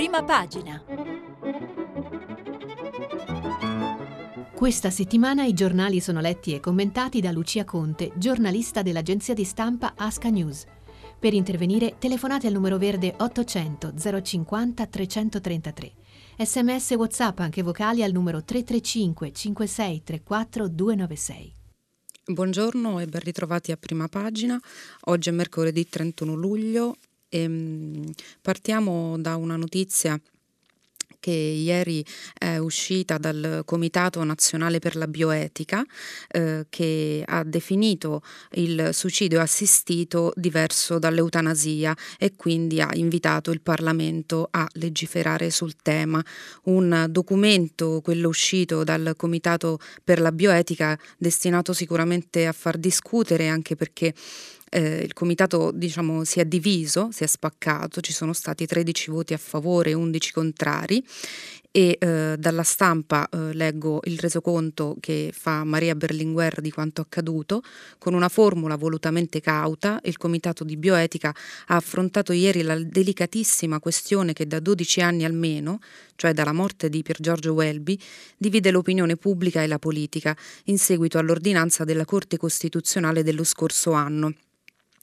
prima pagina. Questa settimana i giornali sono letti e commentati da Lucia Conte, giornalista dell'agenzia di stampa Asca News. Per intervenire telefonate al numero verde 800 050 333. Sms WhatsApp anche vocali al numero 335 5634 296. Buongiorno e ben ritrovati a prima pagina. Oggi è mercoledì 31 luglio e mm, partiamo da una notizia che ieri è uscita dal Comitato Nazionale per la Bioetica eh, che ha definito il suicidio assistito diverso dall'eutanasia e quindi ha invitato il Parlamento a legiferare sul tema. Un documento, quello uscito dal Comitato per la Bioetica, destinato sicuramente a far discutere anche perché eh, il comitato diciamo, si è diviso, si è spaccato, ci sono stati 13 voti a favore e 11 contrari e eh, dalla stampa eh, leggo il resoconto che fa Maria Berlinguer di quanto accaduto. Con una formula volutamente cauta, il Comitato di Bioetica ha affrontato ieri la delicatissima questione che da 12 anni almeno, cioè dalla morte di Pier Giorgio Welby, divide l'opinione pubblica e la politica in seguito all'ordinanza della Corte Costituzionale dello scorso anno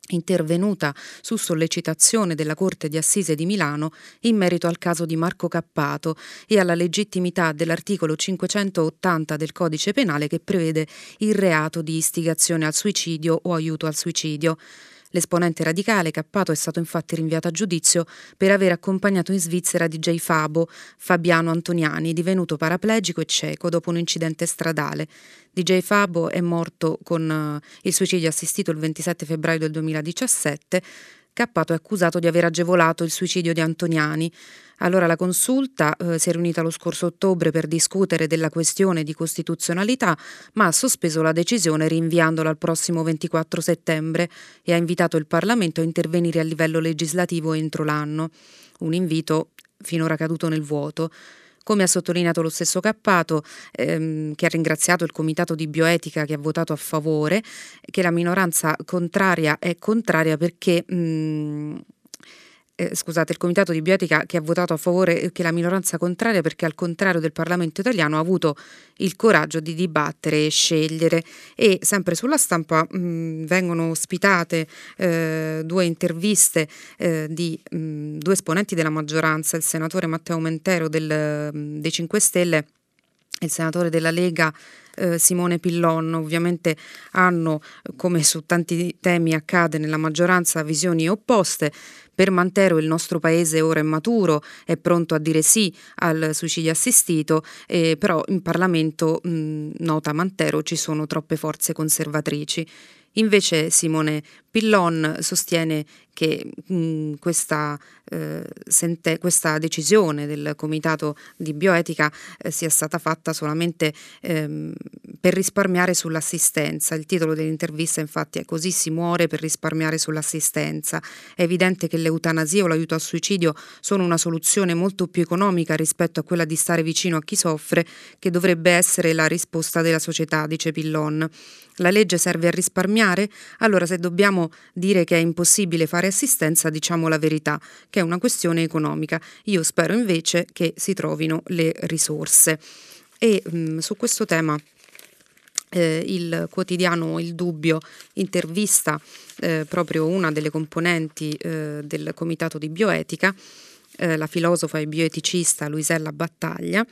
intervenuta su sollecitazione della Corte di Assise di Milano in merito al caso di Marco Cappato e alla legittimità dell'articolo 580 del Codice Penale che prevede il reato di istigazione al suicidio o aiuto al suicidio. L'esponente radicale Cappato è stato infatti rinviato a giudizio per aver accompagnato in Svizzera DJ Fabo, Fabiano Antoniani, divenuto paraplegico e cieco dopo un incidente stradale. DJ Fabo è morto con uh, il suicidio assistito il 27 febbraio del 2017 Cappato è accusato di aver agevolato il suicidio di Antoniani. Allora la consulta eh, si è riunita lo scorso ottobre per discutere della questione di costituzionalità, ma ha sospeso la decisione rinviandola al prossimo 24 settembre e ha invitato il Parlamento a intervenire a livello legislativo entro l'anno. Un invito finora caduto nel vuoto. Come ha sottolineato lo stesso Cappato, ehm, che ha ringraziato il Comitato di Bioetica che ha votato a favore, che la minoranza contraria è contraria perché mh, eh, scusate, il Comitato di Bioetica che ha votato a favore che la minoranza contraria perché al contrario del Parlamento italiano ha avuto il coraggio di dibattere e scegliere e sempre sulla stampa mh, vengono ospitate eh, due interviste eh, di mh, due esponenti della maggioranza, il senatore Matteo Mentero del, dei 5 Stelle e il senatore della Lega eh, Simone Pillon ovviamente hanno, come su tanti temi accade nella maggioranza, visioni opposte. Per Mantero il nostro paese ora è maturo, è pronto a dire sì al suicidio assistito, eh, però in Parlamento, mh, nota Mantero, ci sono troppe forze conservatrici. Invece Simone Pillon sostiene che mh, questa, eh, sente, questa, decisione del Comitato di Bioetica eh, sia stata fatta solamente ehm, per risparmiare sull'assistenza. Il titolo dell'intervista infatti è Così si muore per risparmiare sull'assistenza. È evidente che l'eutanasia o l'aiuto al suicidio sono una soluzione molto più economica rispetto a quella di stare vicino a chi soffre, che dovrebbe essere la risposta della società, dice Pillon. La legge serve a risparmiare? Allora se dobbiamo dire che è impossibile fare assistenza, diciamo la verità, che è una questione economica. Io spero invece che si trovino le risorse. E mh, mm, su questo tema eh, il quotidiano Il Dubbio intervista eh, proprio una delle componenti eh, del Comitato di Bioetica, eh, la filosofa e bioeticista Luisella Battaglia,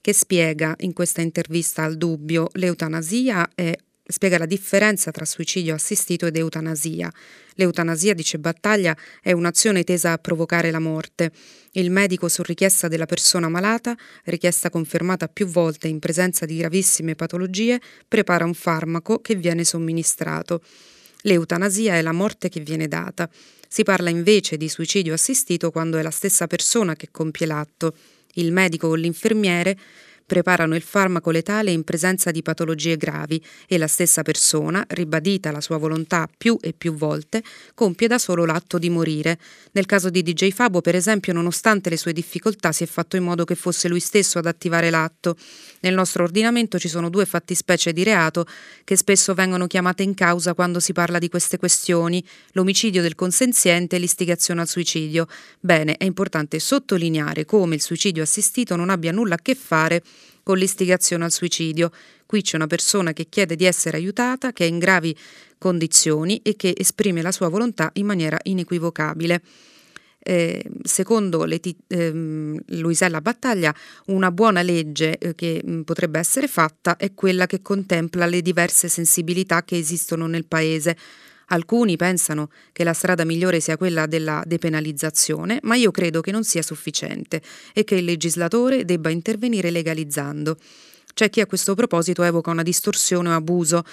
che spiega in questa intervista al Dubbio l'eutanasia è spiega la differenza tra suicidio assistito ed eutanasia. L'eutanasia, dice Battaglia, è un'azione tesa a provocare la morte. Il medico, su richiesta della persona malata, richiesta confermata più volte in presenza di gravissime patologie, prepara un farmaco che viene somministrato. L'eutanasia è la morte che viene data. Si parla invece di suicidio assistito quando è la stessa persona che compie l'atto. Il medico o l'infermiere preparano il farmaco letale in presenza di patologie gravi e la stessa persona, ribadita la sua volontà più e più volte, compie da solo l'atto di morire. Nel caso di DJ Fabo, per esempio, nonostante le sue difficoltà, si è fatto in modo che fosse lui stesso ad attivare l'atto. Nel nostro ordinamento ci sono due fattispecie di reato che spesso vengono chiamate in causa quando si parla di queste questioni, l'omicidio del consenziente e l'istigazione al suicidio. Bene, è importante sottolineare come il suicidio assistito non abbia nulla a che fare con l'istigazione al suicidio. Qui c'è una persona che chiede di essere aiutata, che è in gravi condizioni e che esprime la sua volontà in maniera inequivocabile. Eh, secondo Leti, ehm, Luisella Battaglia, una buona legge eh, che mh, potrebbe essere fatta è quella che contempla le diverse sensibilità che esistono nel Paese. Alcuni pensano che la strada migliore sia quella della depenalizzazione, ma io credo che non sia sufficiente e che il legislatore debba intervenire legalizzando. C'è chi a questo proposito evoca una distorsione o abuso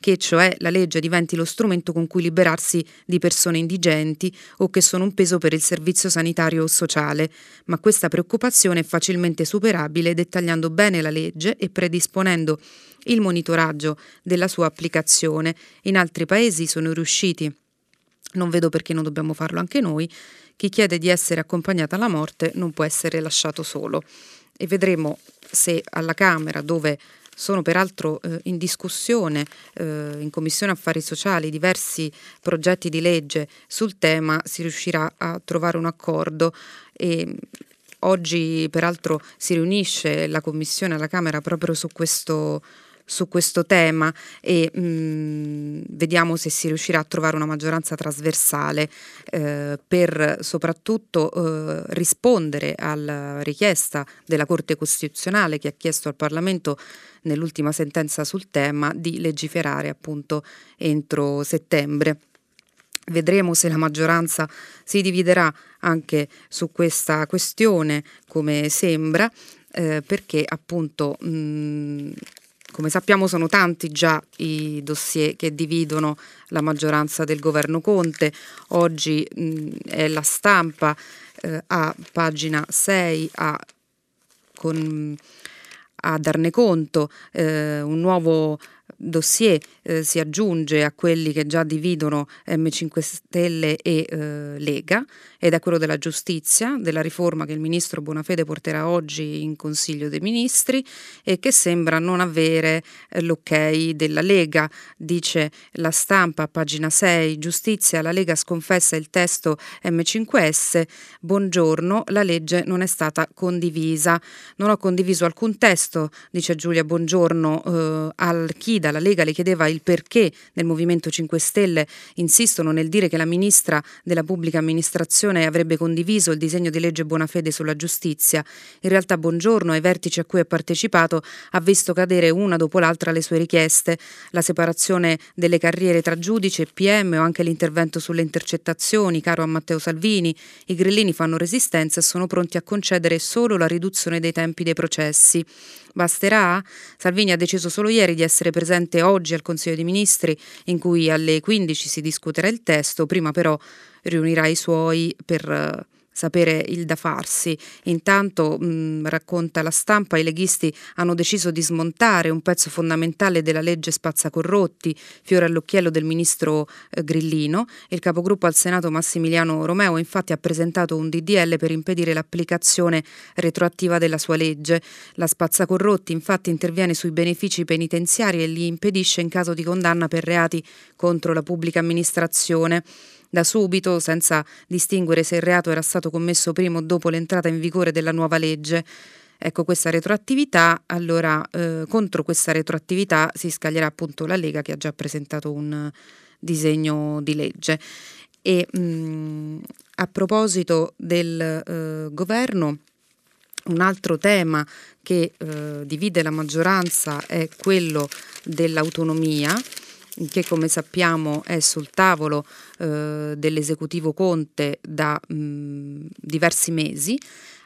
che cioè la legge diventi lo strumento con cui liberarsi di persone indigenti o che sono un peso per il servizio sanitario o sociale, ma questa preoccupazione è facilmente superabile dettagliando bene la legge e predisponendo il monitoraggio della sua applicazione. In altri paesi sono riusciti. Non vedo perché non dobbiamo farlo anche noi. Chi chiede di essere accompagnato alla morte non può essere lasciato solo. E vedremo se alla Camera, dove sono peraltro eh, in discussione eh, in Commissione Affari Sociali diversi progetti di legge sul tema, si riuscirà a trovare un accordo. E oggi peraltro si riunisce la Commissione alla Camera proprio su questo su questo tema e mh, mm, vediamo se si riuscirà a trovare una maggioranza trasversale eh, per soprattutto eh, rispondere alla richiesta della Corte Costituzionale che ha chiesto al Parlamento nell'ultima sentenza sul tema di legiferare appunto entro settembre. Vedremo se la maggioranza si dividerà anche su questa questione, come sembra, eh, perché appunto mh, come sappiamo sono tanti già i dossier che dividono la maggioranza del governo Conte. Oggi mh, è la stampa eh, a pagina 6 a, con, a darne conto, eh, un nuovo dossier eh, si aggiunge a quelli che già dividono M5 Stelle e eh, Lega ed è quello della giustizia, della riforma che il ministro Bonafede porterà oggi in Consiglio dei Ministri e che sembra non avere eh, l'ok della Lega. Dice la stampa, pagina 6, giustizia, la Lega sconfessa il testo M5S, buongiorno, la legge non è stata condivisa. Non ho condiviso alcun testo, dice Giulia Buongiorno eh, al Chida, la Lega le chiedeva il perché nel Movimento 5 Stelle insistono nel dire che la ministra della pubblica amministrazione Commissione avrebbe condiviso il disegno di legge Buonafede sulla giustizia. In realtà Buongiorno, ai vertici a cui ha partecipato, ha visto cadere una dopo l'altra le sue richieste, la separazione delle carriere tra giudice e PM o anche l'intervento sulle intercettazioni, caro a Matteo Salvini. I grillini fanno resistenza e sono pronti a concedere solo la riduzione dei tempi dei processi. Basterà? Salvini ha deciso solo ieri di essere presente oggi al Consiglio dei Ministri, in cui alle 15 si discuterà il testo, prima però riunirà i suoi per sapere il da farsi. Intanto, mh, racconta la stampa, i leghisti hanno deciso di smontare un pezzo fondamentale della legge spazzacorrotti, fiore all'occhiello del ministro eh, Grillino. Il capogruppo al Senato Massimiliano Romeo infatti ha presentato un DDL per impedire l'applicazione retroattiva della sua legge. La spazzacorrotti infatti interviene sui benefici penitenziari e li impedisce in caso di condanna per reati contro la pubblica amministrazione da subito, senza distinguere se il reato era stato commesso prima o dopo l'entrata in vigore della nuova legge. Ecco, questa retroattività, allora eh, contro questa retroattività si scaglierà appunto la Lega che ha già presentato un disegno di legge. E mh, mm, a proposito del eh, governo, un altro tema che eh, divide la maggioranza è quello dell'autonomia che come sappiamo è sul tavolo eh, dell'esecutivo Conte da mh, diversi mesi.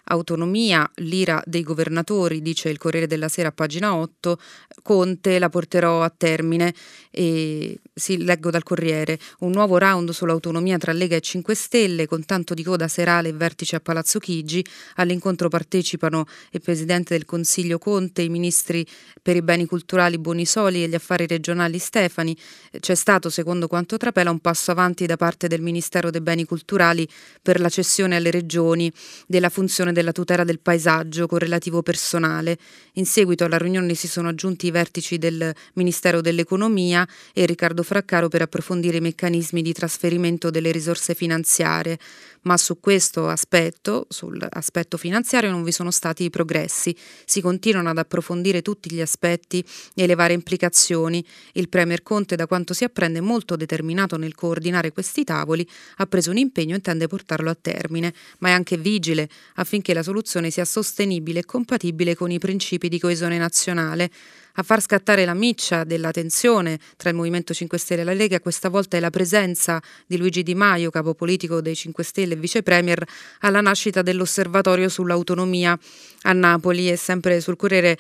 Autonomia, l'ira dei governatori, dice il Corriere della Sera pagina 8, Conte la porterò a termine. E sì, leggo dal Corriere, un nuovo round sull'autonomia tra Lega e 5 Stelle con tanto di coda serale e vertice a Palazzo Chigi, all'incontro partecipano il Presidente del Consiglio Conte, i ministri per i beni culturali Bonisoli e gli affari regionali Stefani, c'è stato, secondo quanto trapela, un passo avanti da parte del Ministero dei beni culturali per la cessione alle regioni della funzione della tutela del paesaggio con relativo personale. In seguito alla riunione si sono aggiunti i vertici del Ministero dell'Economia e Riccardo Fraccaro per approfondire i meccanismi di trasferimento delle risorse finanziarie ma su questo aspetto, sull'aspetto finanziario, non vi sono stati progressi. Si continuano ad approfondire tutti gli aspetti e le varie implicazioni. Il Premier Conte, da quanto si apprende, molto determinato nel coordinare questi tavoli, ha preso un impegno e intende portarlo a termine, ma è anche vigile affinché la soluzione sia sostenibile e compatibile con i principi di coesione nazionale. A far scattare la miccia della tensione tra il Movimento 5 Stelle e la Lega. Questa volta è la presenza di Luigi Di Maio, capo politico dei 5 Stelle e vice premier, alla nascita dell'osservatorio sull'autonomia a Napoli. E sempre sul Corriere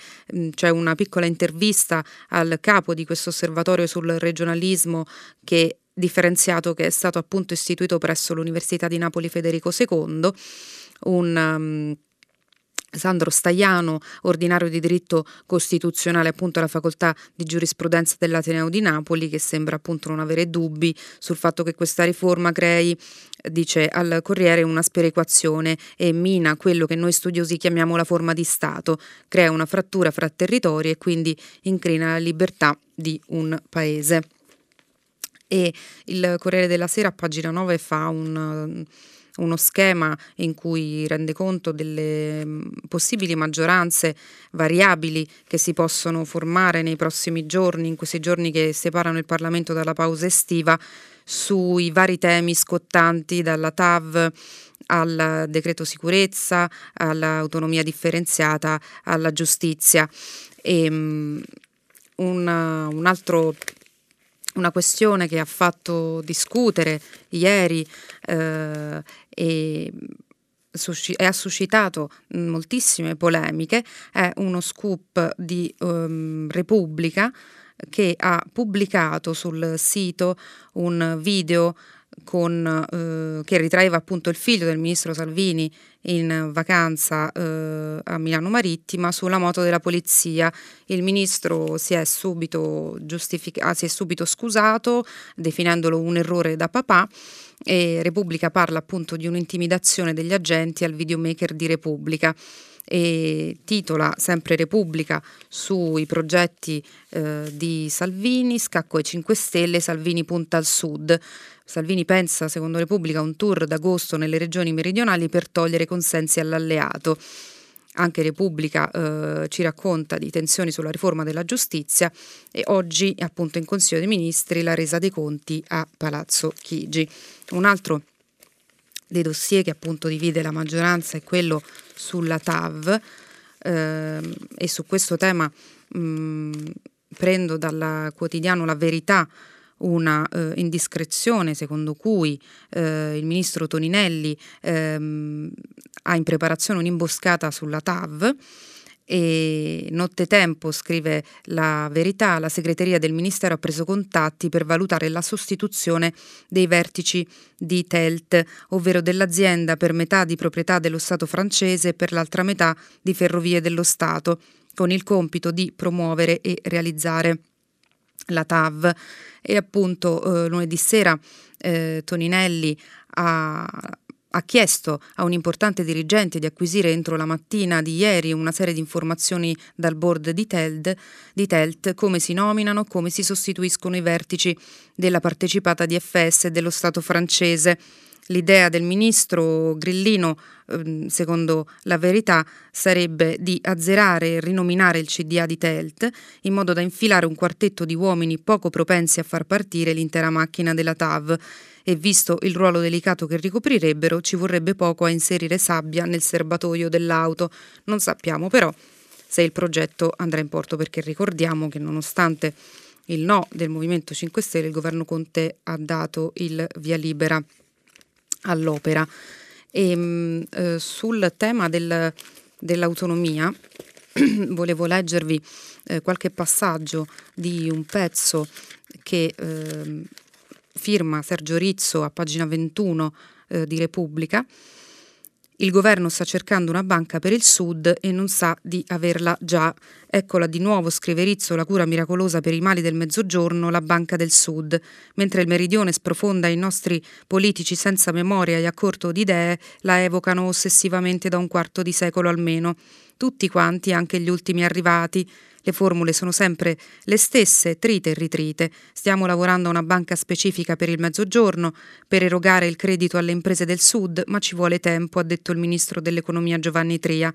c'è una piccola intervista al capo di questo osservatorio sul regionalismo che differenziato che è stato appunto istituito presso l'Università di Napoli Federico II, un um, Sandro Staiano, ordinario di diritto costituzionale appunto alla facoltà di giurisprudenza dell'Ateneo di Napoli, che sembra appunto non avere dubbi sul fatto che questa riforma crei, dice al Corriere, una sperequazione e mina quello che noi studiosi chiamiamo la forma di Stato, crea una frattura fra territori e quindi incrina la libertà di un paese. E il Corriere della Sera a pagina 9 fa un uno schema in cui rende conto delle mm, possibili maggioranze variabili che si possono formare nei prossimi giorni, in questi giorni che separano il Parlamento dalla pausa estiva, sui vari temi scottanti dalla TAV al decreto sicurezza, all'autonomia differenziata, alla giustizia. E, um, un, un altro una questione che ha fatto discutere ieri eh, e, e, ha suscitato moltissime polemiche è uno scoop di um, Repubblica che ha pubblicato sul sito un video con, eh, che ritraeva appunto il figlio del ministro Salvini in vacanza eh, a Milano Marittima sulla moto della polizia. Il ministro si è subito, giustific- ah, si è subito scusato definendolo un errore da papà e Repubblica parla appunto di un'intimidazione degli agenti al videomaker di Repubblica e titola sempre Repubblica sui progetti eh, di Salvini, scacco ai 5 Stelle, Salvini punta al sud. Salvini pensa, secondo Repubblica, a un tour d'agosto nelle regioni meridionali per togliere consensi all'alleato. Anche Repubblica eh, ci racconta di tensioni sulla riforma della giustizia e oggi appunto in Consiglio dei Ministri la resa dei conti a Palazzo Chigi. Un altro dei dossier che appunto divide la maggioranza è quello sulla TAV eh, e su questo tema mh, prendo dal quotidiano La Verità una eh, indiscrezione secondo cui eh, il ministro Toninelli ehm, ha in preparazione un'imboscata sulla TAV e nottetempo, scrive la verità, la segreteria del Ministero ha preso contatti per valutare la sostituzione dei vertici di TELT, ovvero dell'azienda per metà di proprietà dello Stato francese e per l'altra metà di Ferrovie dello Stato, con il compito di promuovere e realizzare la TAV e appunto eh, lunedì sera eh, Toninelli ha ha chiesto a un importante dirigente di acquisire entro la mattina di ieri una serie di informazioni dal board di TELT, di TELT come si nominano, come si sostituiscono i vertici della partecipata DFS e dello Stato francese. L'idea del ministro Grillino, ehm, secondo la verità, sarebbe di azzerare e rinominare il CDA di Telt in modo da infilare un quartetto di uomini poco propensi a far partire l'intera macchina della TAV e visto il ruolo delicato che ricoprirebbero ci vorrebbe poco a inserire sabbia nel serbatoio dell'auto. Non sappiamo però se il progetto andrà in porto perché ricordiamo che nonostante il no del Movimento 5 Stelle il governo Conte ha dato il via libera all'opera. E mh, eh, sul tema del, dell'autonomia volevo leggervi eh, qualche passaggio di un pezzo che eh, firma Sergio Rizzo a pagina 21 eh, di Repubblica. Il governo sta cercando una banca per il Sud e non sa di averla già. Eccola di nuovo, scrive Rizzo, la cura miracolosa per i mali del mezzogiorno, la banca del Sud. Mentre il meridione sprofonda i nostri politici senza memoria e a corto di idee, la evocano ossessivamente da un quarto di secolo almeno. Tutti quanti, anche gli ultimi arrivati, le formule sono sempre le stesse, trite e ritrite. Stiamo lavorando a una banca specifica per il mezzogiorno, per erogare il credito alle imprese del Sud, ma ci vuole tempo, ha detto il ministro dell'economia Giovanni Tria,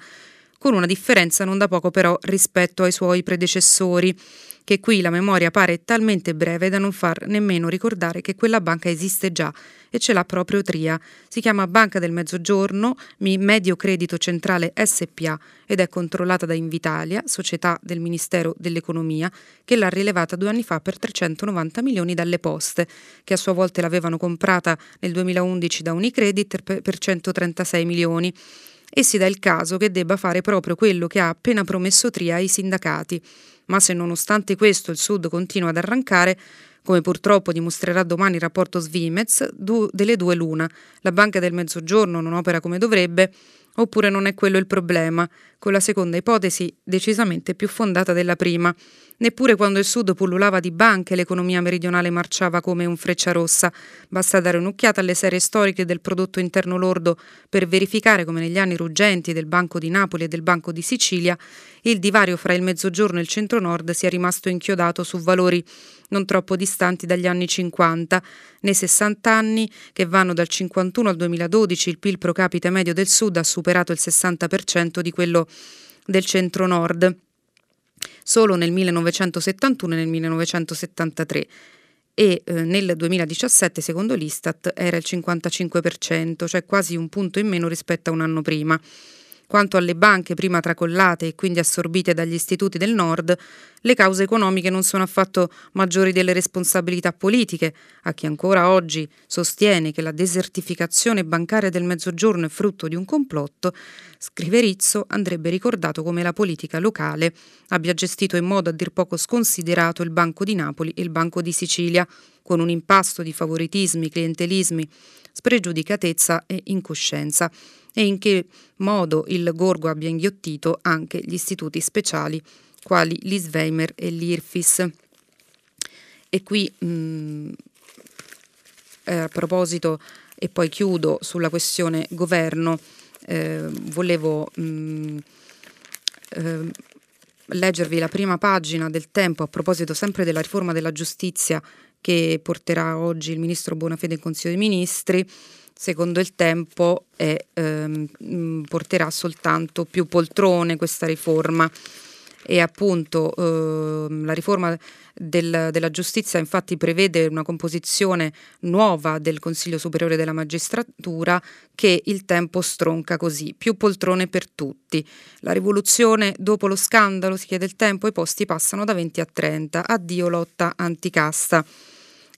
con una differenza non da poco però rispetto ai suoi predecessori che qui la memoria pare talmente breve da non far nemmeno ricordare che quella banca esiste già e ce l'ha proprio Tria. Si chiama Banca del Mezzogiorno, Medio Credito Centrale SPA ed è controllata da Invitalia, società del Ministero dell'Economia, che l'ha rilevata due anni fa per 390 milioni dalle poste, che a sua volta l'avevano comprata nel 2011 da Unicredit per 136 milioni e si dà il caso che debba fare proprio quello che ha appena promesso Tria ai sindacati, ma se nonostante questo il Sud continua ad arrancare, come purtroppo dimostrerà domani il rapporto Svimez, du- delle due l'una. La Banca del Mezzogiorno non opera come dovrebbe, oppure non è quello il problema, con la seconda ipotesi decisamente più fondata della prima. Neppure quando il Sud pullulava di banche l'economia meridionale marciava come un freccia rossa. Basta dare un'occhiata alle serie storiche del prodotto interno lordo per verificare come negli anni ruggenti del Banco di Napoli e del Banco di Sicilia il divario fra il mezzogiorno e il centro-nord sia rimasto inchiodato su valori non troppo distanti dagli anni 50. Nei 60 anni, che vanno dal 51 al 2012, il PIL pro capite medio del Sud ha superato il 60% di quello del centro-nord solo nel 1971 e nel 1973 e eh, nel 2017, secondo l'Istat, era il 55%, cioè quasi un punto in meno rispetto a un anno prima. Quanto alle banche prima tracollate e quindi assorbite dagli istituti del nord, le cause economiche non sono affatto maggiori delle responsabilità politiche. A chi ancora oggi sostiene che la desertificazione bancaria del Mezzogiorno è frutto di un complotto, scrive Rizzo, andrebbe ricordato come la politica locale abbia gestito in modo a dir poco sconsiderato il Banco di Napoli e il Banco di Sicilia, con un impasto di favoritismi, clientelismi, spregiudicatezza e incoscienza e in che modo il Gorgo abbia inghiottito anche gli istituti speciali quali l'Isweimer e l'IRFIS. E qui mh, mm, eh, a proposito, e poi chiudo sulla questione governo, eh, volevo mh, mm, eh, leggervi la prima pagina del tempo a proposito sempre della riforma della giustizia che porterà oggi il ministro Bonafede in Consiglio dei Ministri secondo il tempo è, ehm, porterà soltanto più poltrone questa riforma. E appunto ehm, la riforma del, della giustizia infatti prevede una composizione nuova del Consiglio Superiore della Magistratura che il tempo stronca così, più poltrone per tutti. La rivoluzione dopo lo scandalo, si chiede il tempo, i posti passano da 20 a 30, addio lotta anticasta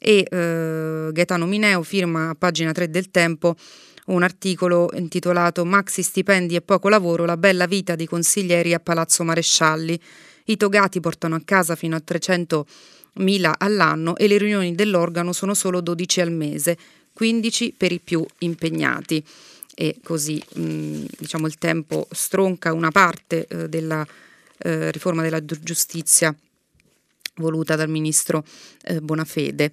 e eh, Gaetano Mineo firma a pagina 3 del Tempo un articolo intitolato Maxi stipendi e poco lavoro, la bella vita dei consiglieri a Palazzo Marescialli. I togati portano a casa fino a 300.000 all'anno e le riunioni dell'organo sono solo 12 al mese, 15 per i più impegnati. E così mh, diciamo, il tempo stronca una parte eh, della eh, riforma della giustizia voluta dal ministro eh, Bonafede.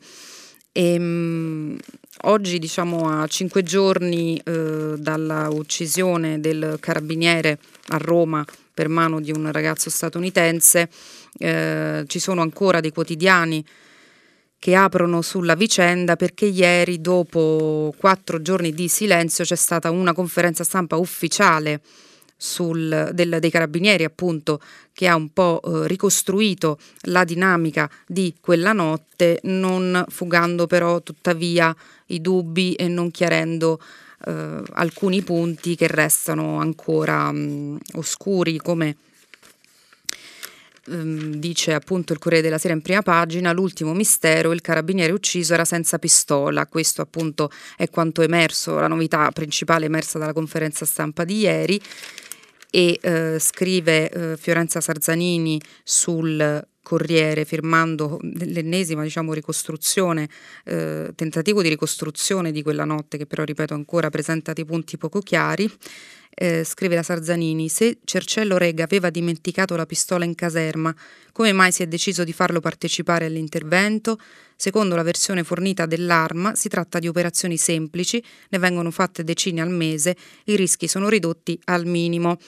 E, ehm, mh, oggi, diciamo, a cinque giorni eh, dalla uccisione del carabiniere a Roma per mano di un ragazzo statunitense, eh, ci sono ancora dei quotidiani che aprono sulla vicenda perché ieri, dopo quattro giorni di silenzio, c'è stata una conferenza stampa ufficiale sul, del, dei carabinieri appunto che ha un po' eh, ricostruito la dinamica di quella notte non fugando però tuttavia i dubbi e non chiarendo eh, alcuni punti che restano ancora mh, oscuri come dice appunto il Corriere della Sera in prima pagina, l'ultimo mistero, il carabiniere ucciso era senza pistola, questo appunto è quanto emerso, la novità principale emersa dalla conferenza stampa di ieri. E eh, scrive eh, Fiorenza Sarzanini sul Corriere firmando l'ennesima diciamo, ricostruzione, eh, tentativo di ricostruzione di quella notte che però ripeto ancora presenta dei punti poco chiari. Eh, scrive la Sarzanini, se Cercello Rega aveva dimenticato la pistola in caserma, come mai si è deciso di farlo partecipare all'intervento? Secondo la versione fornita dell'arma, si tratta di operazioni semplici, ne vengono fatte decine al mese, i rischi sono ridotti al minimo.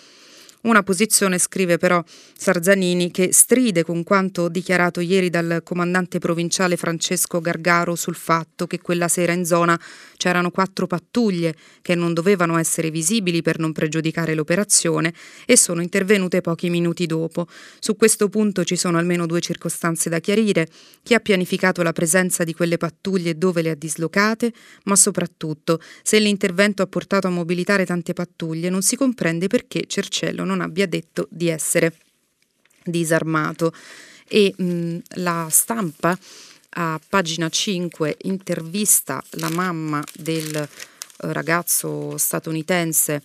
Una posizione, scrive però Sarzanini, che stride con quanto dichiarato ieri dal comandante provinciale Francesco Gargaro sul fatto che quella sera in zona c'erano quattro pattuglie che non dovevano essere visibili per non pregiudicare l'operazione e sono intervenute pochi minuti dopo. Su questo punto ci sono almeno due circostanze da chiarire. Chi ha pianificato la presenza di quelle pattuglie e dove le ha dislocate, ma soprattutto se l'intervento ha portato a mobilitare tante pattuglie non si comprende perché Cercello non abbia detto di essere disarmato. E mh, la stampa a pagina 5 intervista la mamma del eh, ragazzo statunitense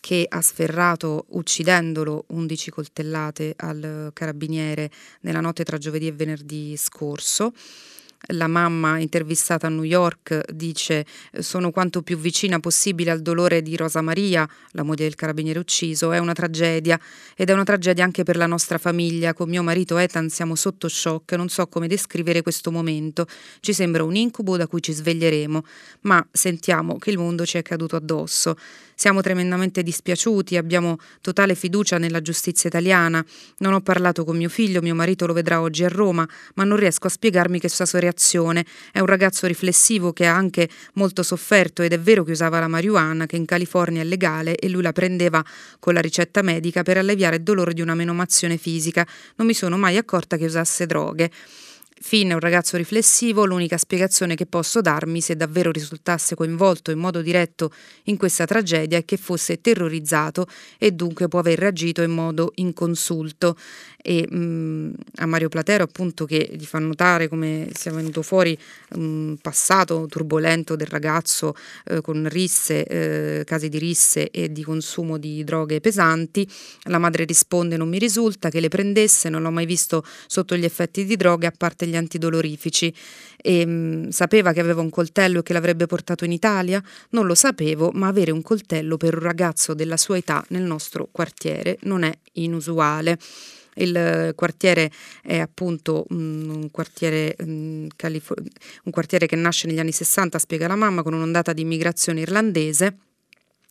che ha sferrato uccidendolo 11 coltellate al carabiniere nella notte tra giovedì e venerdì scorso la mamma intervistata a New York dice sono quanto più vicina possibile al dolore di Rosa Maria, la moglie del carabiniere ucciso, è una tragedia ed è una tragedia anche per la nostra famiglia. Con mio marito Ethan siamo sotto shock, non so come descrivere questo momento. Ci sembra un incubo da cui ci sveglieremo, ma sentiamo che il mondo ci è caduto addosso. Siamo tremendamente dispiaciuti, abbiamo totale fiducia nella giustizia italiana. Non ho parlato con mio figlio, mio marito lo vedrà oggi a Roma, ma non riesco a spiegarmi che sua reazione. È un ragazzo riflessivo che ha anche molto sofferto ed è vero che usava la marijuana, che in California è legale e lui la prendeva con la ricetta medica per alleviare il dolore di una menomazione fisica. Non mi sono mai accorta che usasse droghe. Finn è un ragazzo riflessivo, l'unica spiegazione che posso darmi se davvero risultasse coinvolto in modo diretto in questa tragedia è che fosse terrorizzato e dunque può aver reagito in modo inconsulto. E mh, a Mario Platero appunto che gli fa notare come sia venuto fuori un passato turbolento del ragazzo eh, con risse, eh, casi di risse e di consumo di droghe pesanti, la madre risponde non mi risulta che le prendesse, non l'ho mai visto sotto gli effetti di droghe a parte gli antidolorifici e mh, sapeva che aveva un coltello e che l'avrebbe portato in Italia? Non lo sapevo, ma avere un coltello per un ragazzo della sua età nel nostro quartiere non è inusuale. Il quartiere è appunto mm, un quartiere, mm, un quartiere che nasce negli anni 60, spiega la mamma, con un'ondata di immigrazione irlandese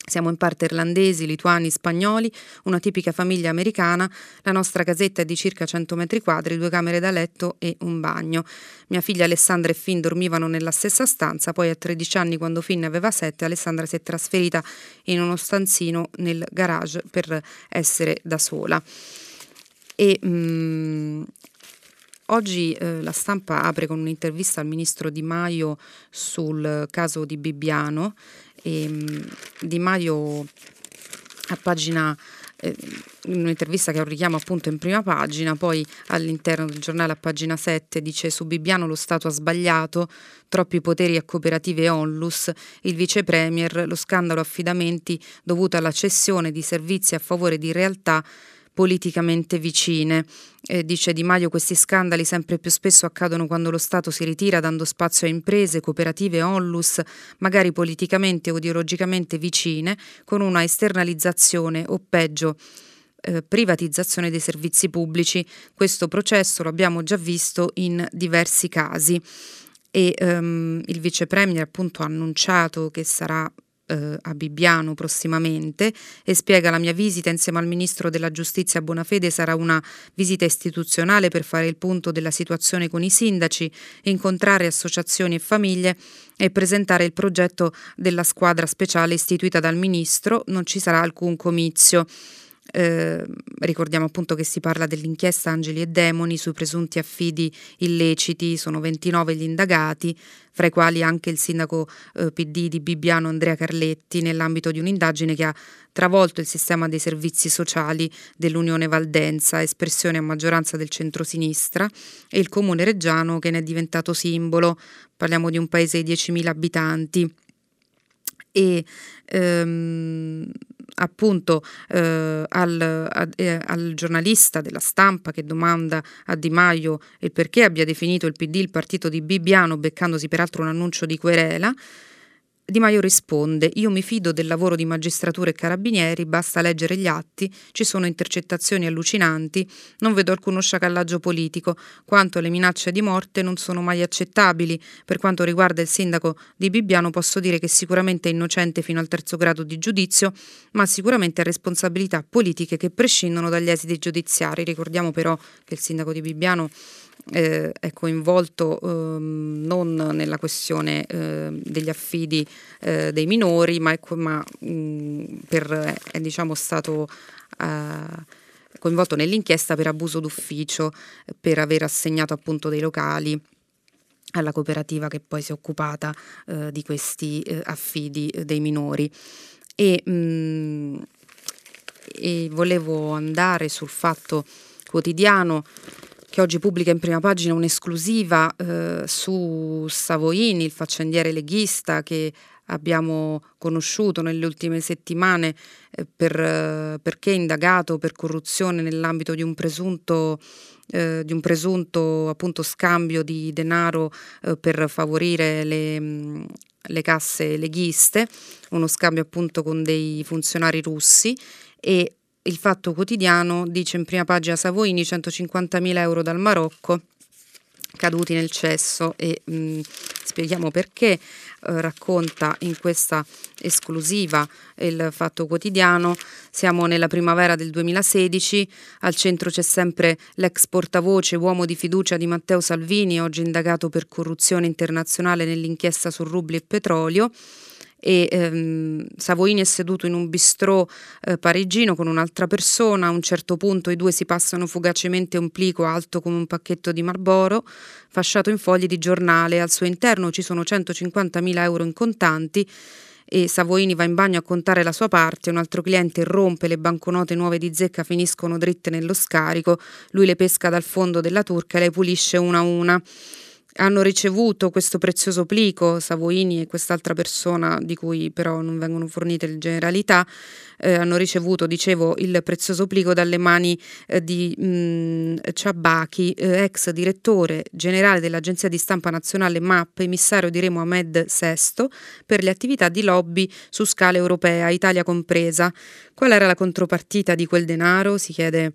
siamo in parte irlandesi, lituani, spagnoli, una tipica famiglia americana. La nostra casetta è di circa 100 metri quadri, due camere da letto e un bagno. Mia figlia Alessandra e Finn dormivano nella stessa stanza, poi a 13 anni, quando Finn aveva 7, Alessandra si è trasferita in uno stanzino nel garage per essere da sola. E mh, mm, Oggi eh, la stampa apre con un'intervista al ministro Di Maio sul caso di Bibbiano. E, ehm, Di Maio a pagina eh, in un'intervista che ho richiamo appunto in prima pagina, poi all'interno del giornale a pagina 7 dice su Bibbiano lo Stato ha sbagliato, troppi poteri a cooperative e onlus, il vice premier, lo scandalo affidamenti dovuto alla cessione di servizi a favore di realtà politicamente vicine. Eh, dice Di Maio, questi scandali sempre più spesso accadono quando lo Stato si ritira dando spazio a imprese, cooperative, onlus, magari politicamente o ideologicamente vicine, con una esternalizzazione o peggio eh, privatizzazione dei servizi pubblici. Questo processo lo abbiamo già visto in diversi casi e um, il vice premier appunto ha annunciato che sarà eh, a Bibbiano prossimamente e spiega la mia visita insieme al ministro della giustizia Bonafede sarà una visita istituzionale per fare il punto della situazione con i sindaci, incontrare associazioni e famiglie e presentare il progetto della squadra speciale istituita dal ministro, non ci sarà alcun comizio. Eh, ricordiamo appunto che si parla dell'inchiesta Angeli e Demoni sui presunti affidi illeciti, sono 29 gli indagati, fra i quali anche il sindaco eh, PD di Bibbiano Andrea Carletti, nell'ambito di un'indagine che ha travolto il sistema dei servizi sociali dell'Unione Valdenza, espressione a maggioranza del centrosinistra, e il comune reggiano che ne è diventato simbolo, parliamo di un paese di 10.000 abitanti. E ehm, appunto eh, al, a, eh, al, giornalista della stampa che domanda a Di Maio il perché abbia definito il PD il partito di Bibbiano, beccandosi peraltro un annuncio di querela, di Maio risponde: Io mi fido del lavoro di magistratura e carabinieri, basta leggere gli atti, ci sono intercettazioni allucinanti, non vedo alcuno sciacallaggio politico. Quanto alle minacce di morte non sono mai accettabili. Per quanto riguarda il sindaco di Bibbiano, posso dire che sicuramente è innocente fino al terzo grado di giudizio, ma sicuramente ha responsabilità politiche che prescindono dagli esiti giudiziari. Ricordiamo però che il sindaco di Bibbiano eh, è coinvolto ehm, non nella questione eh, degli affidi eh, dei minori, ma, è, ma mh, per, è diciamo, stato eh, coinvolto nell'inchiesta per abuso d'ufficio, per aver assegnato appunto dei locali alla cooperativa che poi si è occupata eh, di questi eh, affidi dei minori. E, mh, e volevo andare sul fatto quotidiano che oggi pubblica in prima pagina un'esclusiva eh, su Savoini, il faccendiere leghista che abbiamo conosciuto nelle ultime settimane eh, per, eh, perché indagato per corruzione nell'ambito di un presunto, eh, di un presunto appunto, scambio di denaro eh, per favorire le, mm, le casse leghiste, uno scambio appunto con dei funzionari russi e il Fatto Quotidiano dice in prima pagina Savoini 150.000 euro dal Marocco caduti nel cesso. E mh, mm, spieghiamo perché eh, racconta in questa esclusiva il Fatto Quotidiano. Siamo nella primavera del 2016 al centro c'è sempre l'ex portavoce uomo di fiducia di Matteo Salvini oggi indagato per corruzione internazionale nell'inchiesta su rubli e petrolio e ehm, Savoini è seduto in un bistrò eh, parigino con un'altra persona, a un certo punto i due si passano fugacemente un plico alto come un pacchetto di Marlboro, fasciato in fogli di giornale, al suo interno ci sono 150.000 euro in contanti e Savoini va in bagno a contare la sua parte, un altro cliente irrompe, le banconote nuove di zecca finiscono dritte nello scarico, lui le pesca dal fondo della turca e le pulisce una a una hanno ricevuto questo prezioso plico, Savoini e quest'altra persona di cui però non vengono fornite le generalità, eh, hanno ricevuto, dicevo, il prezioso plico dalle mani eh, di mh, mm, Ciabachi, eh, ex direttore generale dell'Agenzia di Stampa Nazionale MAP, emissario di Remo Ahmed VI, per le attività di lobby su scala europea, Italia compresa. Qual era la contropartita di quel denaro? Si chiede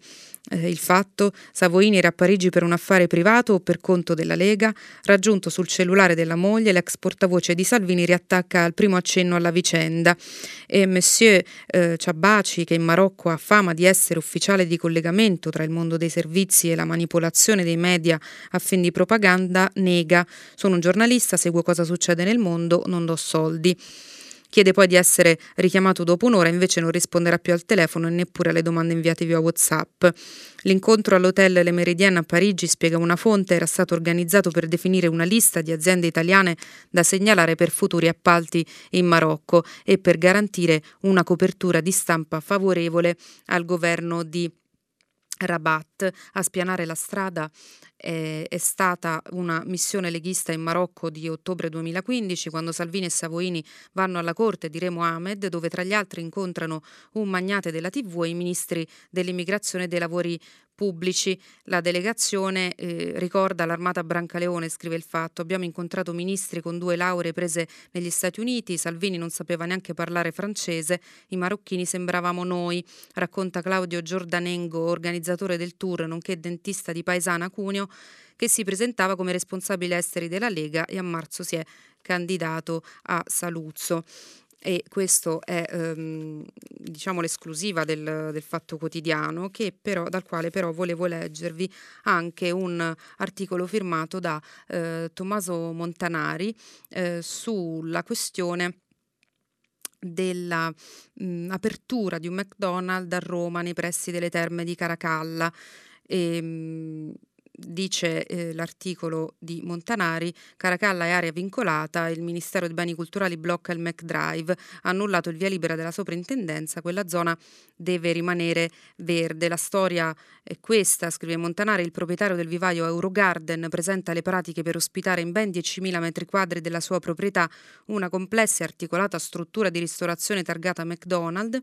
eh, il fatto, Savoini era a Parigi per un affare privato o per conto della Lega, raggiunto sul cellulare della moglie, l'ex portavoce di Salvini riattacca al primo accenno alla vicenda e Monsieur eh, Ciabaci, che in Marocco ha fama di essere ufficiale di collegamento tra il mondo dei servizi e la manipolazione dei media a fin di propaganda, nega. Sono un giornalista, seguo cosa succede nel mondo, non do soldi. Chiede poi di essere richiamato dopo un'ora, invece non risponderà più al telefono e neppure alle domande inviate via WhatsApp. L'incontro all'hotel Le Meridienne a Parigi, spiega una fonte, era stato organizzato per definire una lista di aziende italiane da segnalare per futuri appalti in Marocco e per garantire una copertura di stampa favorevole al governo di Rabat a spianare la strada eh, è stata una missione leghista in Marocco di ottobre 2015 quando Salvini e Savoini vanno alla corte di Remo Ahmed dove tra gli altri incontrano un magnate della TV e i ministri dell'immigrazione e dei lavori pubblici. La delegazione eh, ricorda l'armata Brancaleone, scrive il fatto. Abbiamo incontrato ministri con due lauree prese negli Stati Uniti, Salvini non sapeva neanche parlare francese, i marocchini sembravamo noi, racconta Claudio Giordanengo, organizzatore del tour, nonché dentista di Paesana Cuneo, che si presentava come responsabile esteri della Lega e a marzo si è candidato a Saluzzo e questo è ehm, diciamo l'esclusiva del, del, Fatto Quotidiano però, dal quale però volevo leggervi anche un articolo firmato da eh, Tommaso Montanari eh, sulla questione dell'apertura di un McDonald's a Roma nei pressi delle terme di Caracalla. E, ehm, dice eh, l'articolo di Montanari, Caracalla è area vincolata, il Ministero dei Beni Culturali blocca il McDrive, ha annullato il via libera della soprintendenza, quella zona deve rimanere verde. La storia è questa, scrive Montanari, il proprietario del vivaio Eurogarden presenta le pratiche per ospitare in ben 10.000 metri quadri della sua proprietà una complessa e articolata struttura di ristorazione targata McDonald's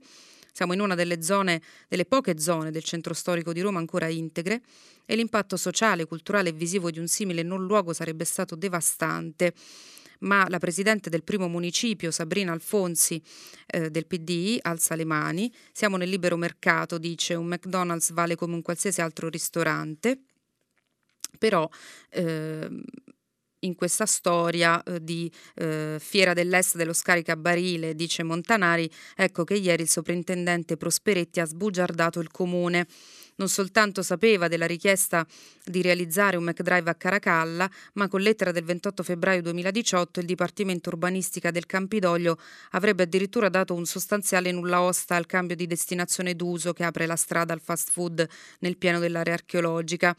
siamo in una delle zone, delle poche zone del centro storico di Roma ancora integre e l'impatto sociale, culturale e visivo di un simile non luogo sarebbe stato devastante ma la presidente del primo municipio, Sabrina Alfonsi eh, del PD, alza le mani. Siamo nel libero mercato, dice, un McDonald's vale come un qualsiasi altro ristorante, però eh, in questa storia eh, di eh, Fiera dell'Est dello scaricabarile, dice Montanari, ecco che ieri il soprintendente Prosperetti ha sbugiardato il comune. Non soltanto sapeva della richiesta di realizzare un McDrive a Caracalla, ma con lettera del 28 febbraio 2018 il Dipartimento Urbanistica del Campidoglio avrebbe addirittura dato un sostanziale nulla osta al cambio di destinazione d'uso che apre la strada al fast food nel pieno dell'area archeologica.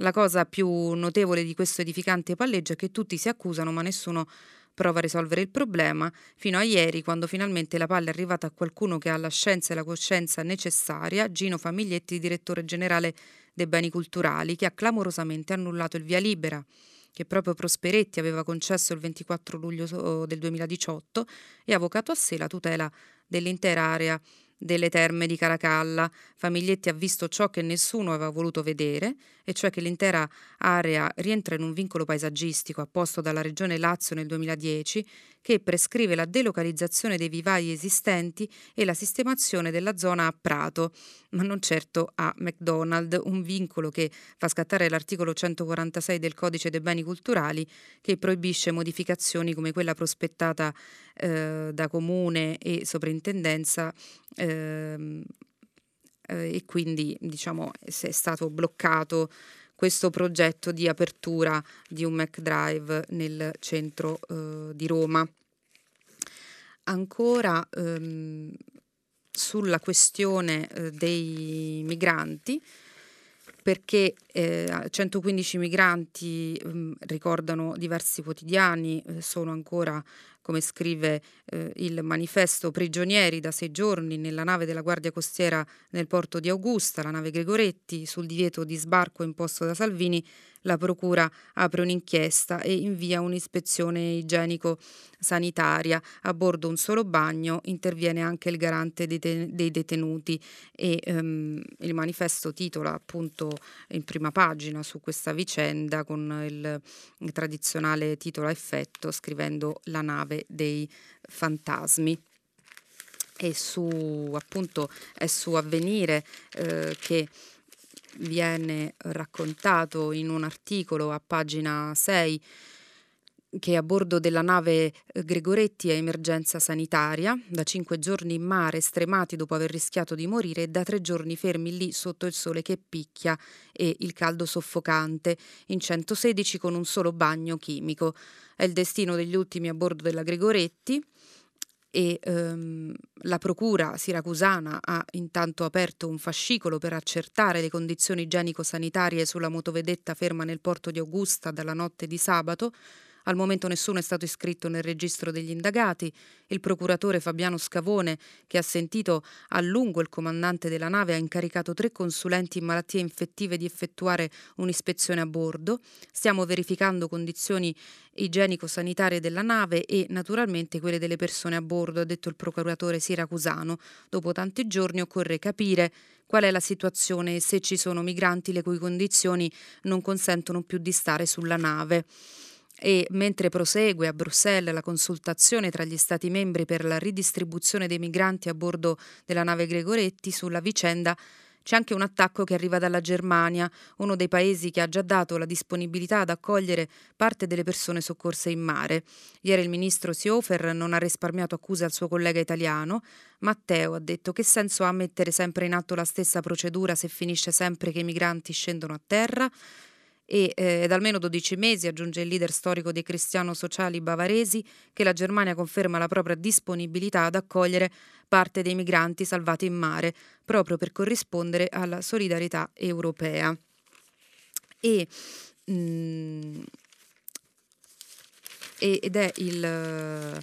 La cosa più notevole di questo edificante palleggio è che tutti si accusano, ma nessuno prova a risolvere il problema, fino a ieri, quando finalmente la palla è arrivata a qualcuno che ha la scienza e la coscienza necessaria, Gino Famiglietti, direttore generale dei beni culturali, che ha clamorosamente annullato il via libera che proprio Prosperetti aveva concesso il 24 luglio del 2018 e ha avvocato a sé la tutela dell'intera area delle terme di Caracalla, Famiglietti ha visto ciò che nessuno aveva voluto vedere, e cioè che l'intera area rientra in un vincolo paesaggistico apposto dalla Regione Lazio nel 2010 che prescrive la delocalizzazione dei vivai esistenti e la sistemazione della zona a Prato, ma non certo a McDonald's, un vincolo che fa scattare l'articolo 146 del Codice dei beni culturali che proibisce modificazioni come quella prospettata eh, da comune e soprintendenza ehm, eh, e quindi diciamo è stato bloccato questo progetto di apertura di un McDrive nel centro eh, di Roma. Ancora ehm, sulla questione eh, dei migranti, perché eh, 115 migranti mh, mm, ricordano diversi quotidiani, eh, sono ancora come scrive eh, il manifesto, prigionieri da sei giorni nella nave della Guardia Costiera nel porto di Augusta, la nave Gregoretti, sul divieto di sbarco imposto da Salvini, la Procura apre un'inchiesta e invia un'ispezione igienico-sanitaria. A bordo un solo bagno, interviene anche il garante dei detenuti e um, il manifesto titola appunto in prima pagina su questa vicenda con il, il tradizionale titolo a effetto scrivendo la nave dei fantasmi e su appunto è su avvenire eh, che viene raccontato in un articolo a pagina 6 che a bordo della nave Gregoretti è emergenza sanitaria, da cinque giorni in mare stremati dopo aver rischiato di morire e da tre giorni fermi lì sotto il sole che picchia e il caldo soffocante, in 116 con un solo bagno chimico. È il destino degli ultimi a bordo della Gregoretti e ehm, la procura siracusana ha intanto aperto un fascicolo per accertare le condizioni igienico-sanitarie sulla motovedetta ferma nel porto di Augusta dalla notte di sabato al momento nessuno è stato iscritto nel registro degli indagati. Il procuratore Fabiano Scavone, che ha sentito a lungo il comandante della nave, ha incaricato tre consulenti in malattie infettive di effettuare un'ispezione a bordo. Stiamo verificando condizioni igienico-sanitarie della nave e naturalmente quelle delle persone a bordo, ha detto il procuratore siracusano. Dopo tanti giorni occorre capire qual è la situazione e se ci sono migranti le cui condizioni non consentono più di stare sulla nave e mentre prosegue a Bruxelles la consultazione tra gli Stati membri per la ridistribuzione dei migranti a bordo della nave Gregoretti sulla vicenda, c'è anche un attacco che arriva dalla Germania, uno dei paesi che ha già dato la disponibilità ad accogliere parte delle persone soccorse in mare. Ieri il ministro Seehofer non ha risparmiato accuse al suo collega italiano. Matteo ha detto che senso ha mettere sempre in atto la stessa procedura se finisce sempre che i migranti scendono a terra? E eh, da almeno 12 mesi, aggiunge il leader storico dei cristiano-sociali bavaresi, che la Germania conferma la propria disponibilità ad accogliere parte dei migranti salvati in mare, proprio per corrispondere alla solidarietà europea. E, mh, mm, ed è il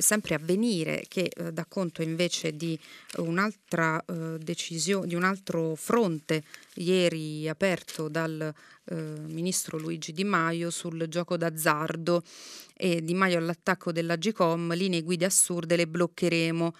sempre avvenire che eh, dà conto invece di un'altra eh, decisione, di un altro fronte ieri aperto dal eh, ministro Luigi Di Maio sul gioco d'azzardo. E Di Maio all'attacco della Gcom, linee guide assurde le bloccheremo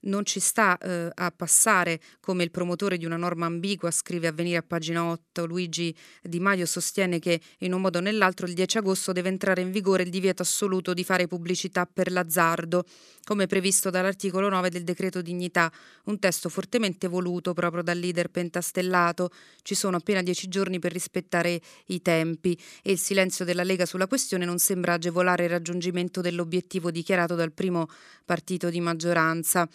non ci sta eh, a passare come il promotore di una norma ambigua, scrive Avvenire a pagina 8. Luigi Di Maio sostiene che in un modo o nell'altro il 10 agosto deve entrare in vigore il divieto assoluto di fare pubblicità per l'azzardo, come previsto dall'articolo 9 del decreto dignità, un testo fortemente voluto proprio dal leader pentastellato. Ci sono appena dieci giorni per rispettare i tempi e il silenzio della Lega sulla questione non sembra agevolare il raggiungimento dell'obiettivo dichiarato dal primo partito di maggioranza.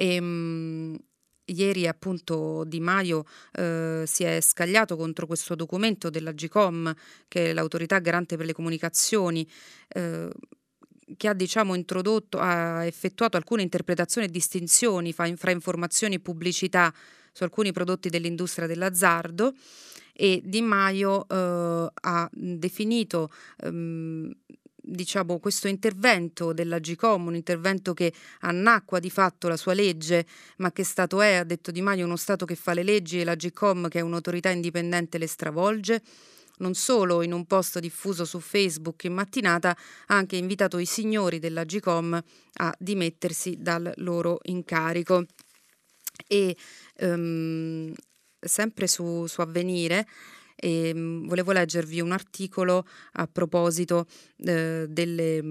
E, ehm, ieri appunto Di Maio eh, si è scagliato contro questo documento della GCOM, che è l'autorità garante per le comunicazioni, eh, che ha diciamo ha effettuato alcune interpretazioni e distinzioni fra, fra informazioni e pubblicità su alcuni prodotti dell'industria dell'azzardo e Di Maio eh, ha definito ehm, diciamo, questo intervento della GCOM, un intervento che annacqua di fatto la sua legge, ma che Stato è, ha detto Di Maio, uno Stato che fa le leggi e la GCOM, che è un'autorità indipendente, le stravolge. Non solo in un post diffuso su Facebook in mattinata, ha anche invitato i signori della GCOM a dimettersi dal loro incarico. E um, sempre su, su Avvenire, e ehm, volevo leggervi un articolo a proposito eh, delle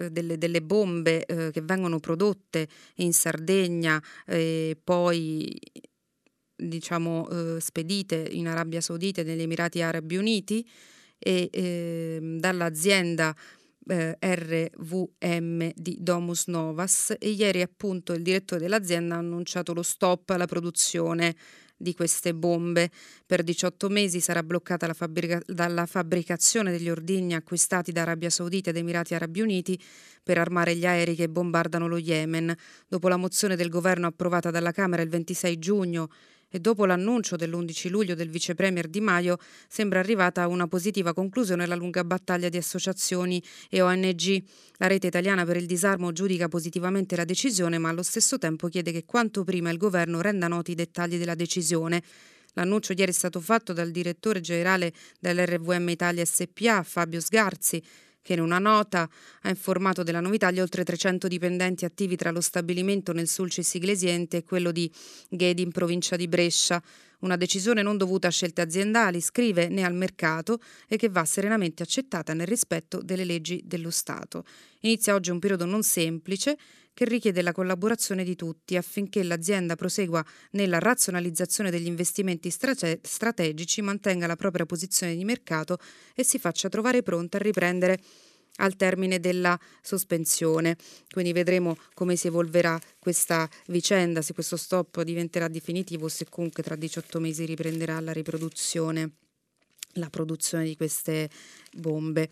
eh, delle, delle, bombe eh, che vengono prodotte in Sardegna e poi diciamo eh, spedite in Arabia Saudita e negli Emirati Arabi Uniti e ehm, dall'azienda eh, RVM di Domus Novas. E ieri appunto il direttore dell'azienda ha annunciato lo stop alla produzione di queste bombe. Per 18 mesi sarà bloccata la fabbrica- dalla fabbricazione degli ordigni acquistati da Arabia Saudita ed Emirati Arabi Uniti per armare gli aerei che bombardano lo Yemen. Dopo la mozione del governo approvata dalla Camera il 26 giugno e dopo l'annuncio dell'11 luglio del vice premier Di Maio sembra arrivata a una positiva conclusione la lunga battaglia di associazioni e ONG. La rete italiana per il disarmo giudica positivamente la decisione, ma allo stesso tempo chiede che quanto prima il governo renda noti i dettagli della decisione. L'annuncio ieri è stato fatto dal direttore generale dell'RVM Italia SPA, Fabio Sgarzi, che in una nota ha informato della novità gli oltre 300 dipendenti attivi tra lo stabilimento nel Sulcis Iglesiente e quello di Ghedi in provincia di Brescia. Una decisione non dovuta a scelte aziendali, scrive, né al mercato e che va serenamente accettata nel rispetto delle leggi dello Stato. Inizia oggi un periodo non semplice che richiede la collaborazione di tutti affinché l'azienda prosegua nella razionalizzazione degli investimenti strate- strategici, mantenga la propria posizione di mercato e si faccia trovare pronta a riprendere al termine della sospensione. Quindi vedremo come si evolverà questa vicenda, se questo stop diventerà definitivo, se comunque tra 18 mesi riprenderà la riproduzione, la produzione di queste bombe.